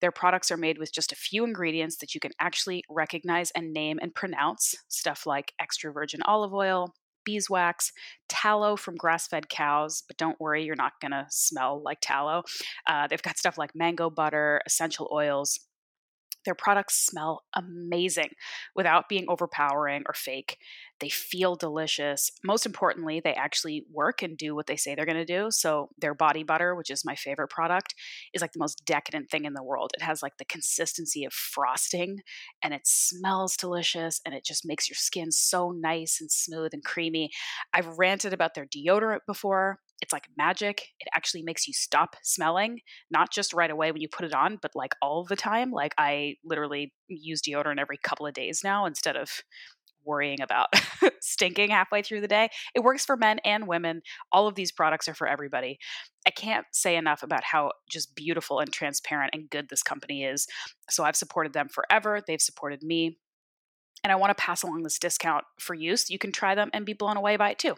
Their products are made with just a few ingredients that you can actually recognize and name and pronounce, stuff like extra virgin olive oil, beeswax, tallow from grass fed cows, but don't worry, you're not going to smell like tallow. Uh, they've got stuff like mango butter, essential oils, their products smell amazing without being overpowering or fake. They feel delicious. Most importantly, they actually work and do what they say they're going to do. So, their body butter, which is my favorite product, is like the most decadent thing in the world. It has like the consistency of frosting and it smells delicious and it just makes your skin so nice and smooth and creamy. I've ranted about their deodorant before it's like magic. It actually makes you stop smelling, not just right away when you put it on, but like all the time. Like I literally use deodorant every couple of days now instead of worrying about stinking halfway through the day. It works for men and women. All of these products are for everybody. I can't say enough about how just beautiful and transparent and good this company is. So I've supported them forever. They've supported me and I want to pass along this discount for so you can try them and be blown away by it too.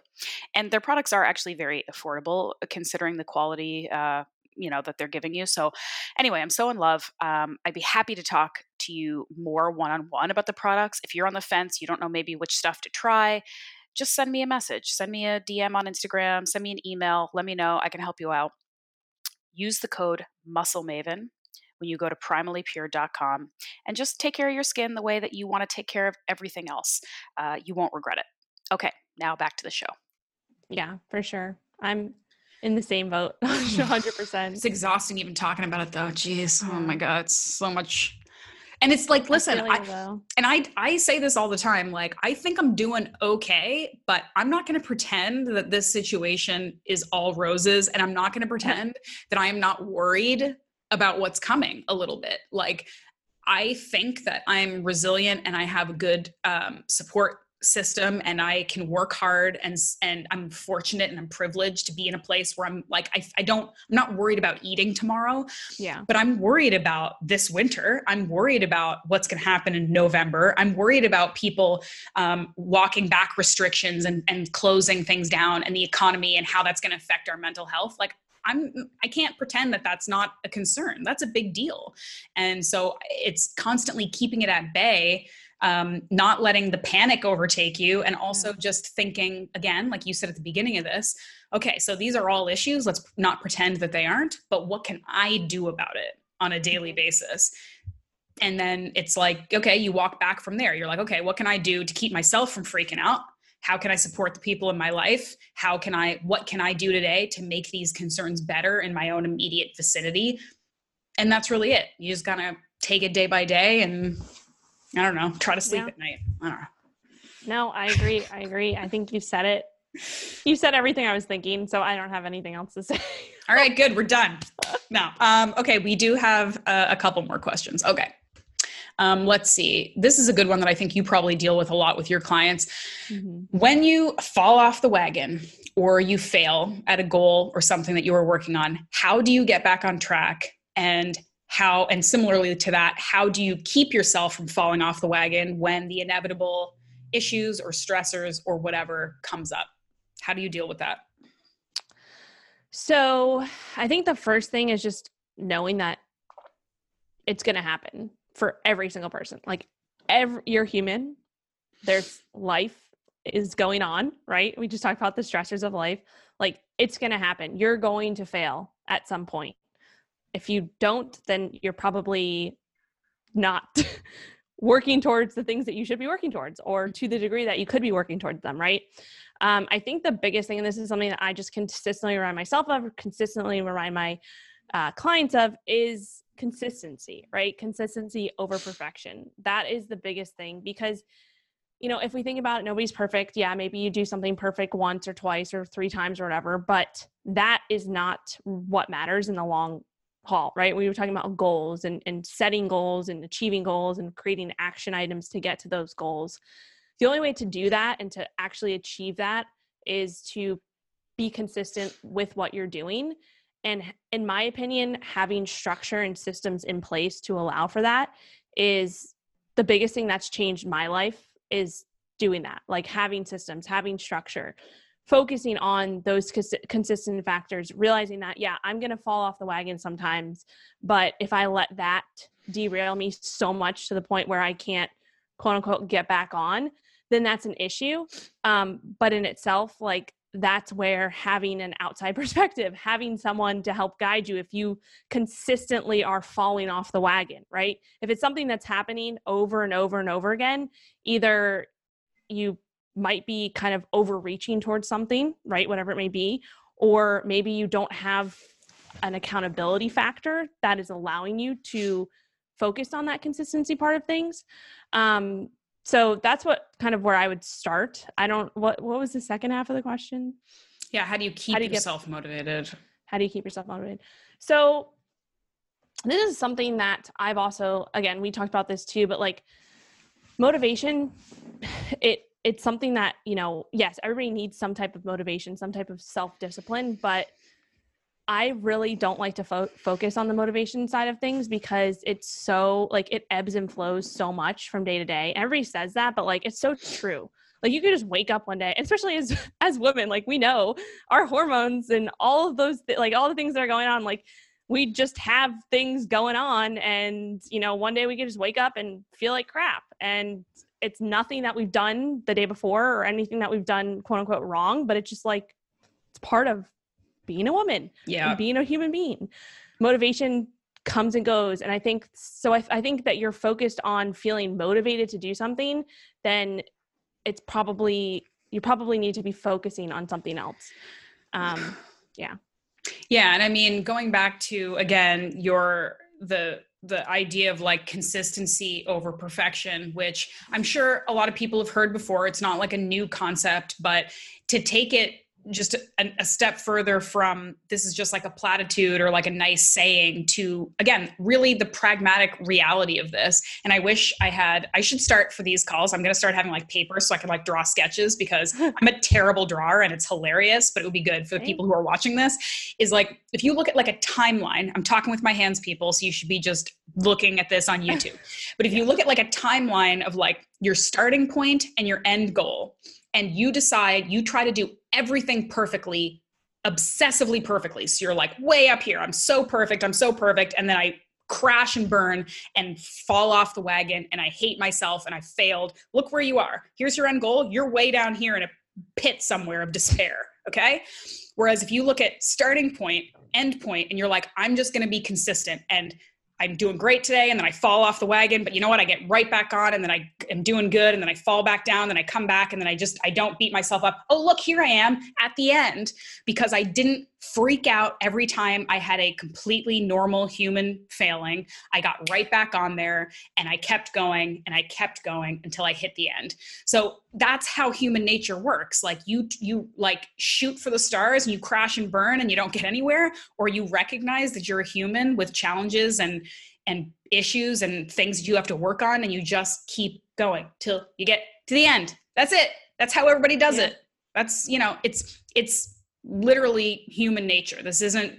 And their products are actually very affordable uh, considering the quality. Uh, you know that they're giving you so anyway i'm so in love um, i'd be happy to talk to you more one-on-one about the products if you're on the fence you don't know maybe which stuff to try just send me a message send me a dm on instagram send me an email let me know i can help you out use the code muscle maven when you go to primallypure.com and just take care of your skin the way that you want to take care of everything else. Uh, you won't regret it. Okay, now back to the show. Yeah, for sure. I'm in the same boat 100%. It's exhausting even talking about it though. Jeez. Oh my God. It's so much. And it's like, listen, I, and I, I say this all the time. Like, I think I'm doing okay, but I'm not going to pretend that this situation is all roses. And I'm not going to pretend that I am not worried about what's coming a little bit. Like, I think that I'm resilient and I have a good um, support system and I can work hard and and I'm fortunate and I'm privileged to be in a place where I'm like I, I don't I'm not worried about eating tomorrow. Yeah. But I'm worried about this winter. I'm worried about what's going to happen in November. I'm worried about people um, walking back restrictions and and closing things down and the economy and how that's going to affect our mental health. Like I'm I can't pretend that that's not a concern. That's a big deal. And so it's constantly keeping it at bay um, not letting the panic overtake you and also just thinking again like you said at the beginning of this okay so these are all issues let's not pretend that they aren't but what can i do about it on a daily mm-hmm. basis and then it's like okay you walk back from there you're like okay what can i do to keep myself from freaking out how can i support the people in my life? How can i what can i do today to make these concerns better in my own immediate vicinity? And that's really it. You just gotta take it day by day and i don't know try to sleep yeah. at night. I don't know. No i agree. I agree. I think you said it. You said everything i was thinking so i don't have anything else to say. All right good. We're done. Now um, okay we do have a, a couple more questions. Okay um, let's see. This is a good one that I think you probably deal with a lot with your clients. Mm-hmm. When you fall off the wagon or you fail at a goal or something that you were working on, how do you get back on track? And how, and similarly to that, how do you keep yourself from falling off the wagon when the inevitable issues or stressors or whatever comes up? How do you deal with that? So, I think the first thing is just knowing that it's going to happen for every single person. Like every you're human. There's life is going on, right? We just talked about the stressors of life. Like it's going to happen. You're going to fail at some point. If you don't, then you're probably not working towards the things that you should be working towards or to the degree that you could be working towards them, right? Um, I think the biggest thing, and this is something that I just consistently remind myself of, consistently remind my uh, clients of, is consistency, right? Consistency over perfection. That is the biggest thing because you know, if we think about it, nobody's perfect. Yeah, maybe you do something perfect once or twice or three times or whatever, but that is not what matters in the long haul, right? We were talking about goals and, and setting goals and achieving goals and creating action items to get to those goals. The only way to do that and to actually achieve that is to be consistent with what you're doing and in my opinion having structure and systems in place to allow for that is the biggest thing that's changed my life is doing that like having systems having structure focusing on those cons- consistent factors realizing that yeah i'm going to fall off the wagon sometimes but if i let that derail me so much to the point where i can't quote unquote get back on then that's an issue. Um, but in itself like that's where having an outside perspective having someone to help guide you if you consistently are falling off the wagon right if it's something that's happening over and over and over again either you might be kind of overreaching towards something, right? Whatever it may be. Or maybe you don't have an accountability factor that is allowing you to focus on that consistency part of things. Um, so that's what kind of where I would start. I don't what what was the second half of the question? Yeah, how do you keep do you yourself get, motivated? How do you keep yourself motivated? So this is something that I've also again, we talked about this too, but like motivation it it's something that you know yes everybody needs some type of motivation some type of self-discipline but i really don't like to fo- focus on the motivation side of things because it's so like it ebbs and flows so much from day to day. Everybody says that but like it's so true. Like you could just wake up one day especially as as women like we know our hormones and all of those th- like all the things that are going on like we just have things going on and you know one day we could just wake up and feel like crap. And it's nothing that we've done the day before or anything that we've done quote unquote wrong, but it's just like it's part of being a woman, yeah, being a human being. Motivation comes and goes, and I think so. I, I think that you're focused on feeling motivated to do something, then it's probably you probably need to be focusing on something else. Um, yeah. Yeah, and I mean, going back to again your the the idea of like consistency over perfection, which I'm sure a lot of people have heard before. It's not like a new concept, but to take it just a, a, step further from this is just like a platitude or like a nice saying to again really the pragmatic reality of this. And i wish i had i should start for these calls. I'm going to start having like paper so i can like draw sketches because i'm a terrible drawer and it's hilarious but it would be good for the people who are watching this is like if you look at like a timeline i'm talking with my hands people so you should be just looking at this on youtube. But if you look at like a timeline of like your starting point and your end goal and you decide you try to do everything perfectly, obsessively perfectly. So you're like way up here. I'm so perfect. I'm so perfect. And then I crash and burn and fall off the wagon and I hate myself and I failed. Look where you are. Here's your end goal. You're way down here in a pit somewhere of despair. Okay. Whereas if you look at starting point, end point, and you're like, I'm just going to be consistent and I'm doing great today and then I fall off the wagon, but you know what? I get right back on and then I am doing good and then I fall back down, then I come back and then I just I don't beat myself up. Oh, look, here I am at the end because I didn't freak out every time I had a completely normal human failing. I got right back on there and I kept going and I kept going until I hit the end. So that's how human nature works. Like you you like shoot for the stars and you crash and burn and you don't get anywhere or you recognize that you're a human with challenges and and issues and things that you have to work on and you just keep going till you get to the end. That's it. That's how everybody does yeah. it. That's, you know, it's it's literally human nature. This isn't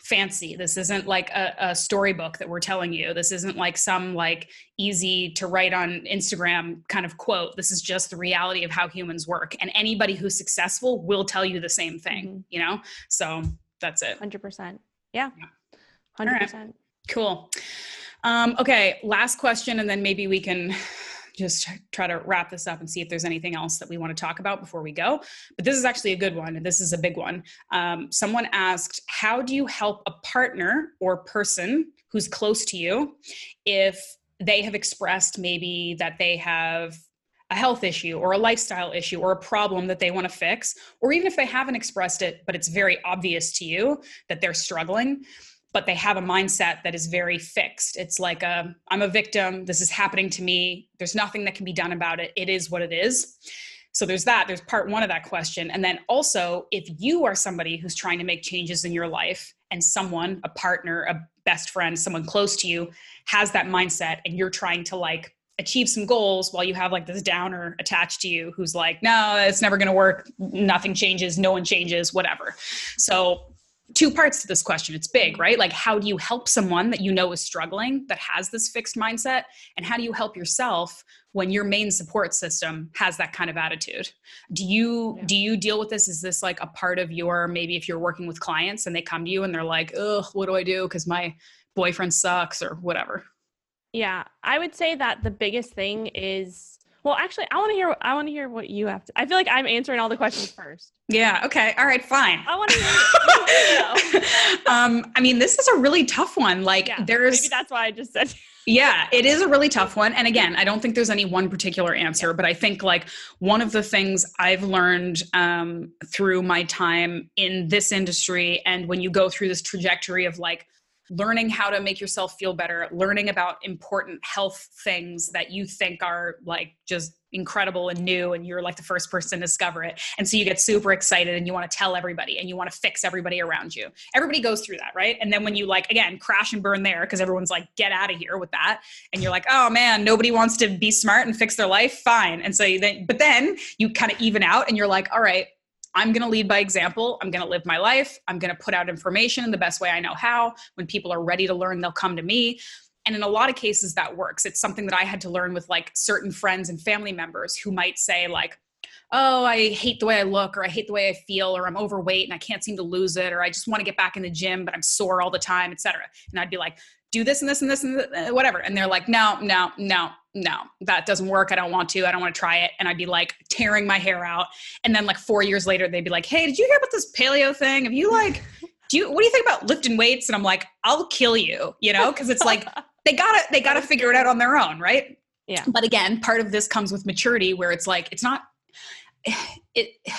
fancy. This isn't like a, a, storybook that we're telling you. This isn't like some like easy to write on Instagram kind of quote. This is just the reality of how humans work. And anybody who's successful will tell you the same thing, mm-hmm. you know? So that's it. 100%. Yeah. 100%. Cool. Um, okay, last question, and then maybe we can just try to wrap this up and see if there's anything else that we want to talk about before we go. But this is actually a good one, and this is a big one. Um, someone asked, How do you help a partner or person who's close to you if they have expressed maybe that they have a health issue or a lifestyle issue or a problem that they want to fix, or even if they haven't expressed it, but it's very obvious to you that they're struggling? But they have a mindset that is very fixed. It's like a, um, I'm a victim. This is happening to me. There's nothing that can be done about it. It is what it is. So there's that. There's part one of that question. And then also, if you are somebody who's trying to make changes in your life and someone, a partner, a best friend, someone close to you has that mindset and you're trying to like achieve some goals while you have like this downer attached to you who's like, no, it's never going to work. Nothing changes. No one changes, whatever. So two parts to this question. It's big, right? Like, how do you help someone that you know is struggling that has this fixed mindset? And how do you help yourself when your main support system has that kind of attitude? Do you yeah. do you deal with this? Is this like a part of your maybe if you're working with clients and they come to you and they're like, "Ugh, what do I do? Because my boyfriend sucks or whatever." Yeah, I would say that the biggest thing is well, actually, I want to hear. I want to hear what you have to. I feel like I'm answering all the questions first. Yeah. Okay. All right. Fine. I want to hear. um, I mean, this is a really tough one. Like, yeah, there's maybe that's why I just said. yeah, it is a really tough one. And again, I don't think there's any one particular answer, but I think like one of the things I've learned um, through my time in this industry, and when you go through this trajectory of like learning how to make yourself feel better, learning about important health things that you think are like just incredible and new and you're like the first person to discover it. And so you get super excited and you want to tell everybody and you want to fix everybody around you. Everybody goes through that right? And then when you like again crash and burn there because everyone's like get out of here with that. And you're like oh man nobody wants to be smart and fix their life? Fine. And so then but then you kind of even out and you're like all right I'm going to lead by example. I'm going to live my life. I'm going to put out information in the best way I know how. When people are ready to learn, they'll come to me. And in a lot of cases, that works. It's something that I had to learn with like certain friends and family members who might say, like, oh, I hate the way I look, or I hate the way I feel, or I'm overweight and I can't seem to lose it, or I just want to get back in the gym, but I'm sore all the time, etc. And I'd be like, do this and this and this and uh, whatever. And they're like, no, no, no, no, that doesn't work. I don't want to. I don't want to try it. And I'd be like tearing my hair out. And then like four years later, they'd be like, hey, did you hear about this paleo thing? Have you like, do you, what do you think about lifting weights? And I'm like, I'll kill you, you know, because it's like, they gotta, they gotta figure it out on their own. Right. Yeah. But again, part of this comes with maturity where it's like, it's not, it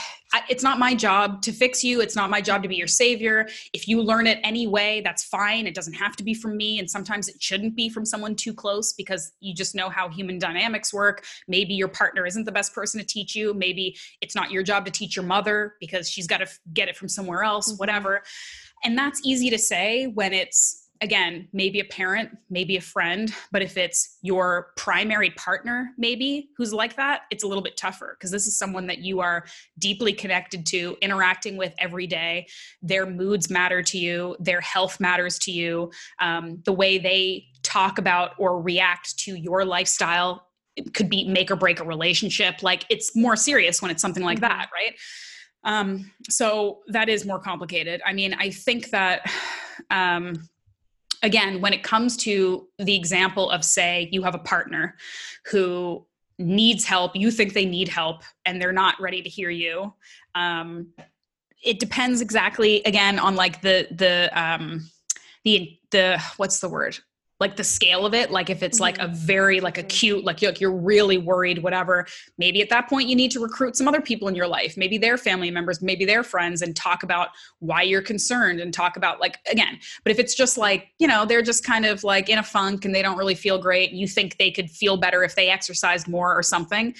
it's not my job to fix you. It's not my job to be your savior. If you learn it anyway that's fine. It doesn't have to be from me and sometimes it shouldn't be from someone too close because you just know how human dynamics work. Maybe your partner isn't the best person to teach you. Maybe it's not your job to teach your mother because she's got to get it from somewhere else mm-hmm. whatever. And that's easy to say when it's again, maybe a parent, maybe a friend, but if it's your primary partner, maybe who's like that, it's a little bit tougher because this is someone that you are deeply connected to, interacting with every day. Their moods matter to you, their health matters to you, um, the way they talk about or react to your lifestyle could be make or break a relationship. Like it's more serious when it's something like mm-hmm. that, right? Um, so that is more complicated. I mean, I think that um, again, when it comes to the example of, say, you have a partner who needs help, you think they need help, and they're not ready to hear you. Um, it depends exactly again on like the the um the the what's the word like the scale of it like if it's like a mm-hmm. very like acute like you're, you're really worried whatever maybe at that point you need to recruit some other people in your life maybe their family members maybe their friends and talk about why you're concerned and talk about like again but if it's just like you know they're just kind of like in a funk and they don't really feel great you think they could feel better if they exercised more or something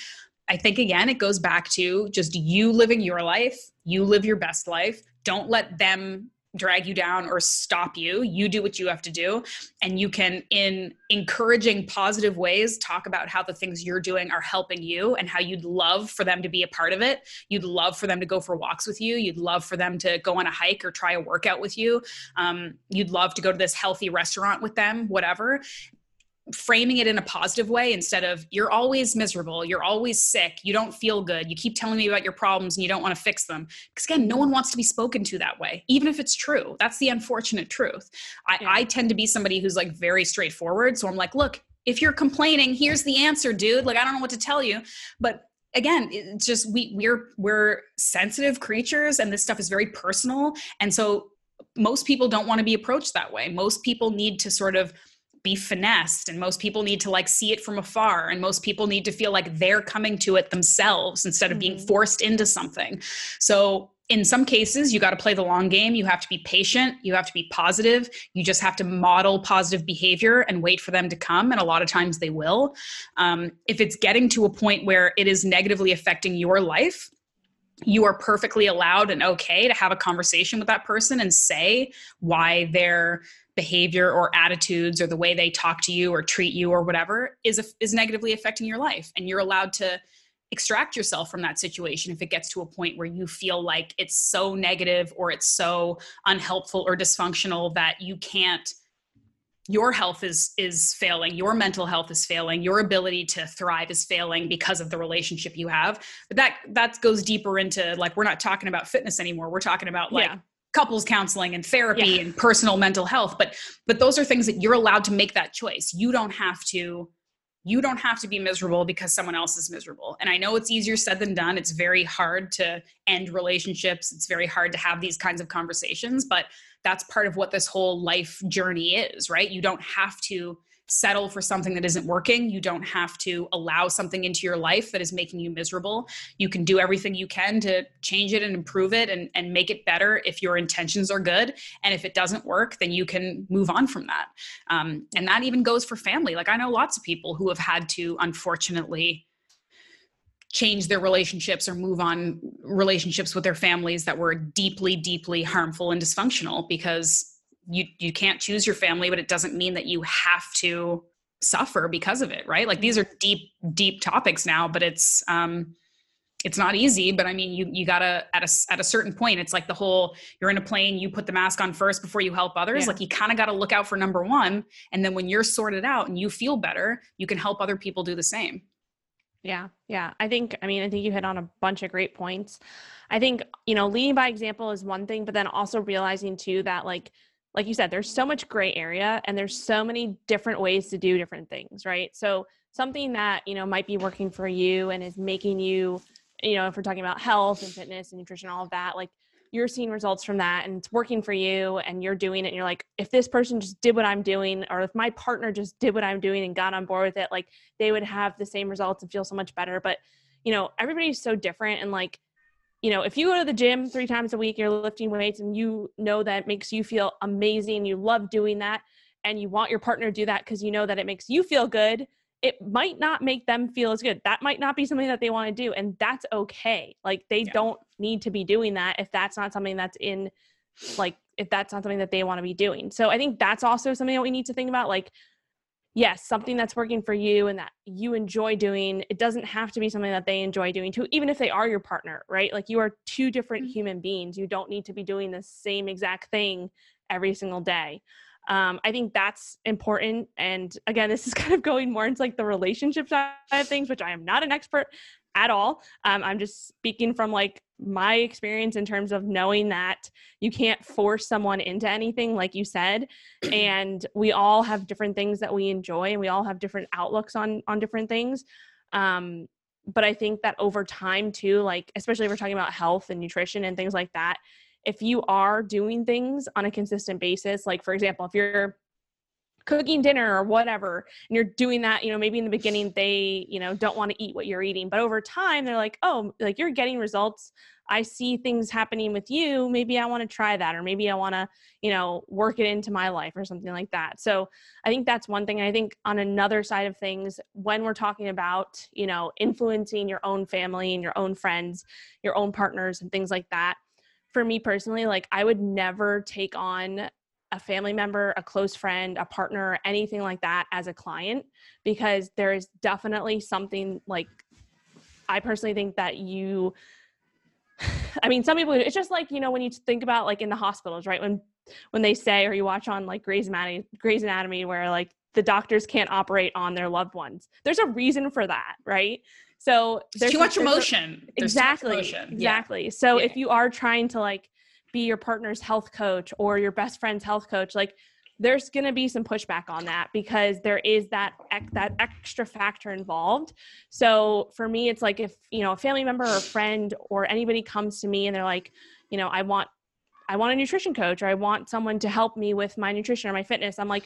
I think again, it goes back to just you living your life, you live your best life. Don't let them drag you down or stop you you do what you have to do. And you can in encouraging positive ways talk about how the things you're doing are helping you and how you'd love for them to be a part of it. You'd love for them to go for walks with you. You'd love for them to go on a hike or try a workout with you. Um, you'd love to go to this healthy restaurant with them whatever framing it in a positive way instead of you're always miserable you're always sick you don't feel good you keep telling me about your problems and you don't want to fix them. Because again no one wants to be spoken to that way even if it's true. That's the unfortunate truth. I, yeah. I tend to be somebody who's like very straightforward so i'm like look if you're complaining here's the answer dude like i don't know what to tell you. But again it's just we we're we're sensitive creatures and this stuff is very personal and so most people don't want to be approached that way. Most people need to sort of be finessed and most people need to like see it from afar and most people need to feel like they're coming to it themselves instead of mm-hmm. being forced into something. So in some cases you got to play the long game. You have to be patient. You have to be positive. You just have to model positive behavior and wait for them to come and a lot of times they will. Um, if it's getting to a point where it is negatively affecting your life you are perfectly allowed and okay to have a conversation with that person and say why their behavior or attitudes or the way they talk to you or treat you or whatever is is negatively affecting your life. And you're allowed to extract yourself from that situation if it gets to a point where you feel like it's so negative or it's so unhelpful or dysfunctional that you can't your health is is failing your mental health is failing your ability to thrive is failing because of the relationship you have. But that that goes deeper into like we're not talking about fitness anymore. We're talking about like yeah. Couples counseling and therapy yeah. and personal mental health but but those are things that you're allowed to make that choice you don't have to you don't have to be miserable because someone else is miserable. And I know it's easier said than done. It's very hard to end relationships. It's very hard to have these kinds of conversations, but that's part of what this whole life journey is, right? You don't have to settle for something that isn't working. You don't have to allow something into your life that is making you miserable. You can do everything you can to change it and improve it and, and make it better if your intentions are good. And if it doesn't work, then you can move on from that. Um, and that even goes for family. Like I know lots of people who have had to, unfortunately, change their relationships or move on relationships with their families that were deeply deeply harmful and dysfunctional because you you can't choose your family but it doesn't mean that you have to suffer because of it right? Like these are deep deep topics now but it's um it's not easy but i mean you you gotta at a at a certain point it's like the whole you're in a plane you put the mask on first before you help others. Yeah. like you kind of got to look out for number one and then when you're sorted out and you feel better you can help other people do the same. Yeah yeah. I think i mean i think you hit on a bunch of great points. I think you know leading by example is one thing but then also realizing too that like like you said, there's so much gray area and there's so many different ways to do different things, right? So something that, you know, might be working for you and is making you, you know, if we're talking about health and fitness and nutrition, all of that, like you're seeing results from that and it's working for you and you're doing it and you're like if this person just did what i'm doing or if my partner just did what i'm doing and got on board with it like they would have the same results and feel so much better but you know everybody's so different and like you know, if you go to the gym three times a week, you're lifting weights and you know that makes you feel amazing, you love doing that, and you want your partner to do that because you know that it makes you feel good, it might not make them feel as good. That might not be something that they want to do, and that's okay. Like they yeah. don't need to be doing that if that's not something that's in, like, if that's not something that they want to be doing. So I think that's also something that we need to think about. Like, yes, something that's working for you and that you enjoy doing, it doesn't have to be something that they enjoy doing too, even if they are your partner, right? Like you are two different mm-hmm. human beings. You don't need to be doing the same exact thing every single day. Um, I think that's important. And again, this is kind of going more into like the relationship side of things, which I am not an expert at all. Um, I'm just speaking from like my experience in terms of knowing that you can't force someone into anything, like you said, and we all have different things that we enjoy, and we all have different outlooks on on different things. Um, but I think that over time too, like especially if we're talking about health and nutrition and things like that, if you are doing things on a consistent basis, like for example, if you're cooking dinner or whatever and you're doing that you know maybe in the beginning they you know don't want to eat what you're eating but over time they're like oh like you're getting results. I see things happening with you. Maybe i want to try that or maybe i want to you know work it into my life or something like that. So i think that's one thing i think on another side of things when we're talking about you know influencing your own family and your own friends your own partners and things like that for me personally like i would never take on a family member, a close friend, a partner, anything like that as a client because there is definitely something like I personally think that you I mean some people it's just like you know when you think about like in the hospitals right when when they say or you watch on like Grey's Anatomy Grey's Anatomy where like the doctors can't operate on their loved ones. There's a reason for that, right? So there's too much emotion. A, exactly. Emotion. Exactly. Yeah. So yeah. if you are trying to like be your partner's health coach or your best friend's health coach like there's going to be some pushback on that because there is that that extra factor involved. So for me it's like if, you know, a family member or a friend or anybody comes to me and they're like, you know, I want I want a nutrition coach or I want someone to help me with my nutrition or my fitness. I'm like,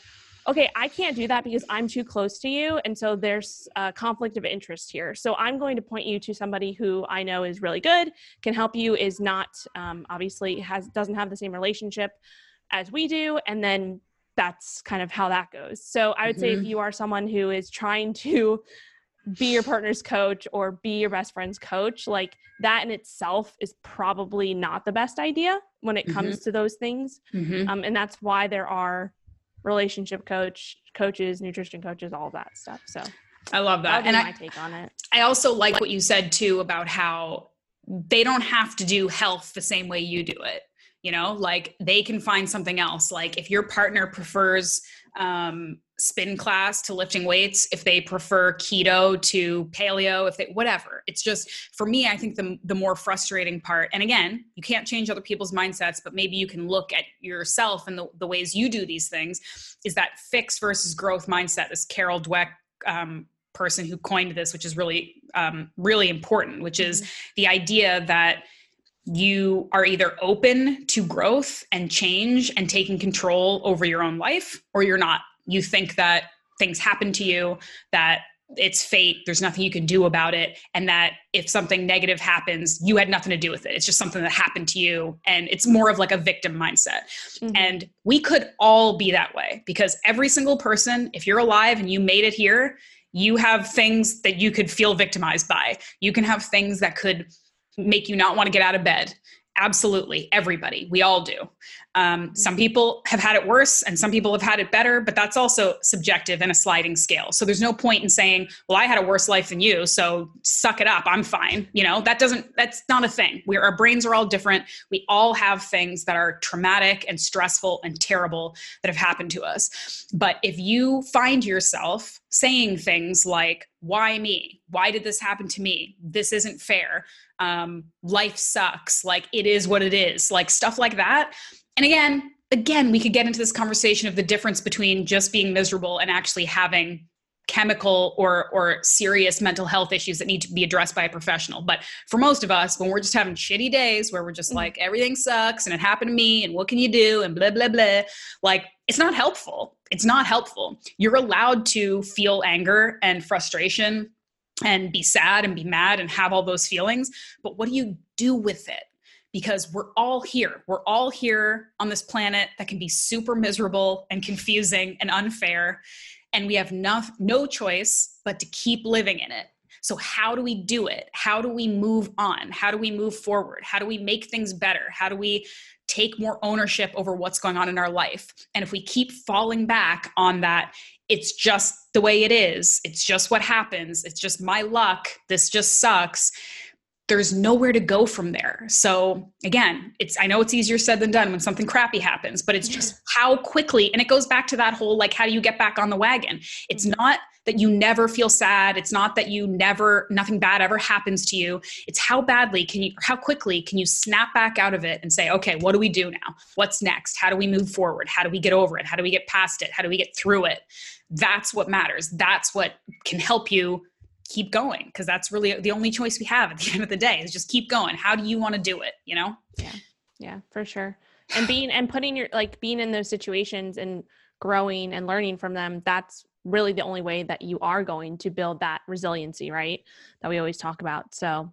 okay, I can't do that because I'm too close to you. And so there's a conflict of interest here. So I'm going to point you to somebody who I know is really good, can help you, is not um, obviously has doesn't have the same relationship as we do. And then that's kind of how that goes. So I would mm-hmm. say if mm-hmm. you are someone who is trying to be your partner's coach or be your best friend's coach, like that in itself is probably not the best idea when it comes mm-hmm. to those things. Mm-hmm. Um, and that's why there are relationship coach, coaches, nutrition coaches, all that stuff. So I love that. and I, my take on it. I also like what you said too about how they don't have to do health the same way you do it. You know, like they can find something else. Like if your partner prefers um, spin class to lifting weights, if they prefer keto to paleo, if they whatever. It's just for me, I think the the more frustrating part, and again, you can't change other people's mindsets, but maybe you can look at yourself and the, the ways you do these things, is that fix versus growth mindset, this Carol Dweck um, person who coined this, which is really, um, really important, which is mm-hmm. the idea that you are either open to growth and change and taking control over your own life, or you're not you think that things happen to you, that it's fate, there's nothing you can do about it, and that if something negative happens, you had nothing to do with it. It's just something that happened to you, and it's more of like a victim mindset. Mm-hmm. And we could all be that way because every single person, if you're alive and you made it here, you have things that you could feel victimized by. You can have things that could make you not want to get out of bed absolutely. Everybody. We all do. Um, some people have had it worse and some people have had it better but that's also subjective and a sliding scale. So there's no point in saying well i had a worse life than you so suck it up. I'm fine. You know that doesn't that's not a thing. We our brains are all different. We all have things that are traumatic and stressful and terrible that have happened to us. But if you find yourself saying things like why me? Why did this happen to me? This isn't fair um, life sucks like it is what it is like stuff like that. And again again we could get into this conversation of the difference between just being miserable and actually having chemical or or serious mental health issues that need to be addressed by a professional. But for most of us when we're just having shitty days where we're just mm-hmm. like everything sucks and it happened to me and what can you do and blah blah blah like it's not helpful. It's not helpful. You're allowed to feel anger and frustration and be sad and be mad and have all those feelings. But what do you do with it? Because we're all here. We're all here on this planet that can be super miserable and confusing and unfair. And we have no, no choice but to keep living in it. So, how do we do it? How do we move on? How do we move forward? How do we make things better? How do we take more ownership over what's going on in our life? And if we keep falling back on that, it's just the way it is. It's just what happens. It's just my luck. This just sucks. There's nowhere to go from there. So again, it's I know it's easier said than done when something crappy happens, but it's just how quickly and it goes back to that whole like how do you get back on the wagon? It's mm-hmm. not that you never feel sad. It's not that you never nothing bad ever happens to you. It's how badly can you how quickly can you snap back out of it and say, "Okay, what do we do now? What's next? How do we move forward? How do we get over it? How do we get past it? How do we get through it?" That's what matters. That's what can help you keep going because that's really the only choice we have at the end of the day is just keep going. How do you want to do it? You know? Yeah. Yeah, for sure. And being and putting your like being in those situations and growing and learning from them, that's really the only way that you are going to build that resiliency, right? That we always talk about. So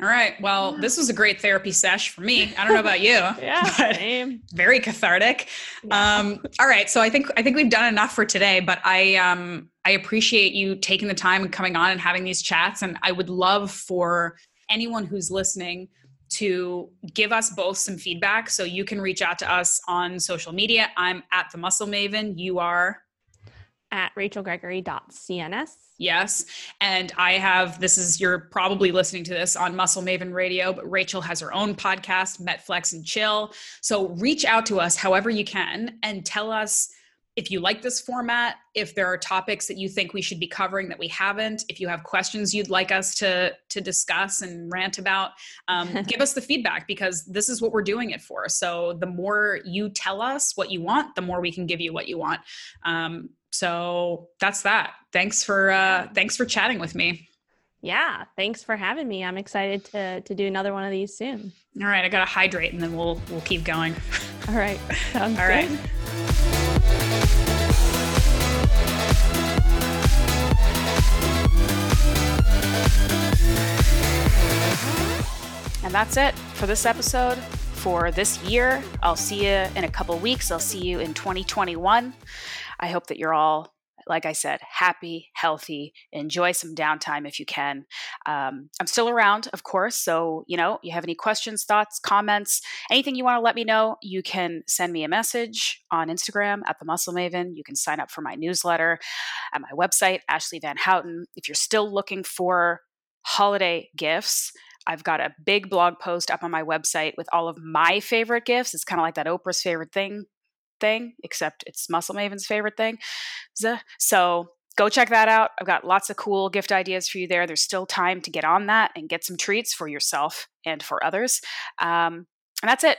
all right. Well, this was a great therapy sesh for me. I don't know about you. yeah. Same. Very cathartic. Yeah. Um, all right. So I think I think we've done enough for today, but I um I appreciate you taking the time and coming on and having these chats. And I would love for anyone who's listening to give us both some feedback. So you can reach out to us on social media. I'm at the muscle maven. You are at rachelgregory.cns. Yes. And I have, this is, you're probably listening to this on Muscle Maven Radio, but Rachel has her own podcast, Metflex and Chill. So reach out to us however you can and tell us if you like this format, if there are topics that you think we should be covering that we haven't, if you have questions you'd like us to to discuss and rant about, um, give us the feedback because this is what we're doing it for. So the more you tell us what you want, the more we can give you what you want. Um, so that's that. Thanks for uh, thanks for chatting with me. Yeah, thanks for having me. I'm excited to to do another one of these soon. All right, I gotta hydrate and then we'll we'll keep going. All right, sounds All right. And that's it for this episode for this year. I'll see you in a couple weeks. I'll see you in 2021. I hope that you're all like I said, happy, healthy, enjoy some downtime if you can. Um, I'm still around, of course. So, you know, you have any questions, thoughts, comments, anything you want to let me know, you can send me a message on Instagram at the Muscle Maven. You can sign up for my newsletter at my website, Ashleigh VanHouten. If you're still looking for holiday gifts, I've got a big blog post up on my website with all of my favorite gifts. It's kind of like that Oprah's favorite thing thing, except it's Muscle Maven's favorite thing. So go check that out. I've got lots of cool gift ideas for you there. There's still time to get on that and get some treats for yourself and for others. Um, and that's it.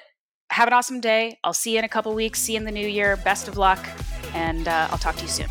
Have an awesome day. I'll see you in a couple weeks. See you in the new year. Best of luck. And uh, I'll talk to you soon.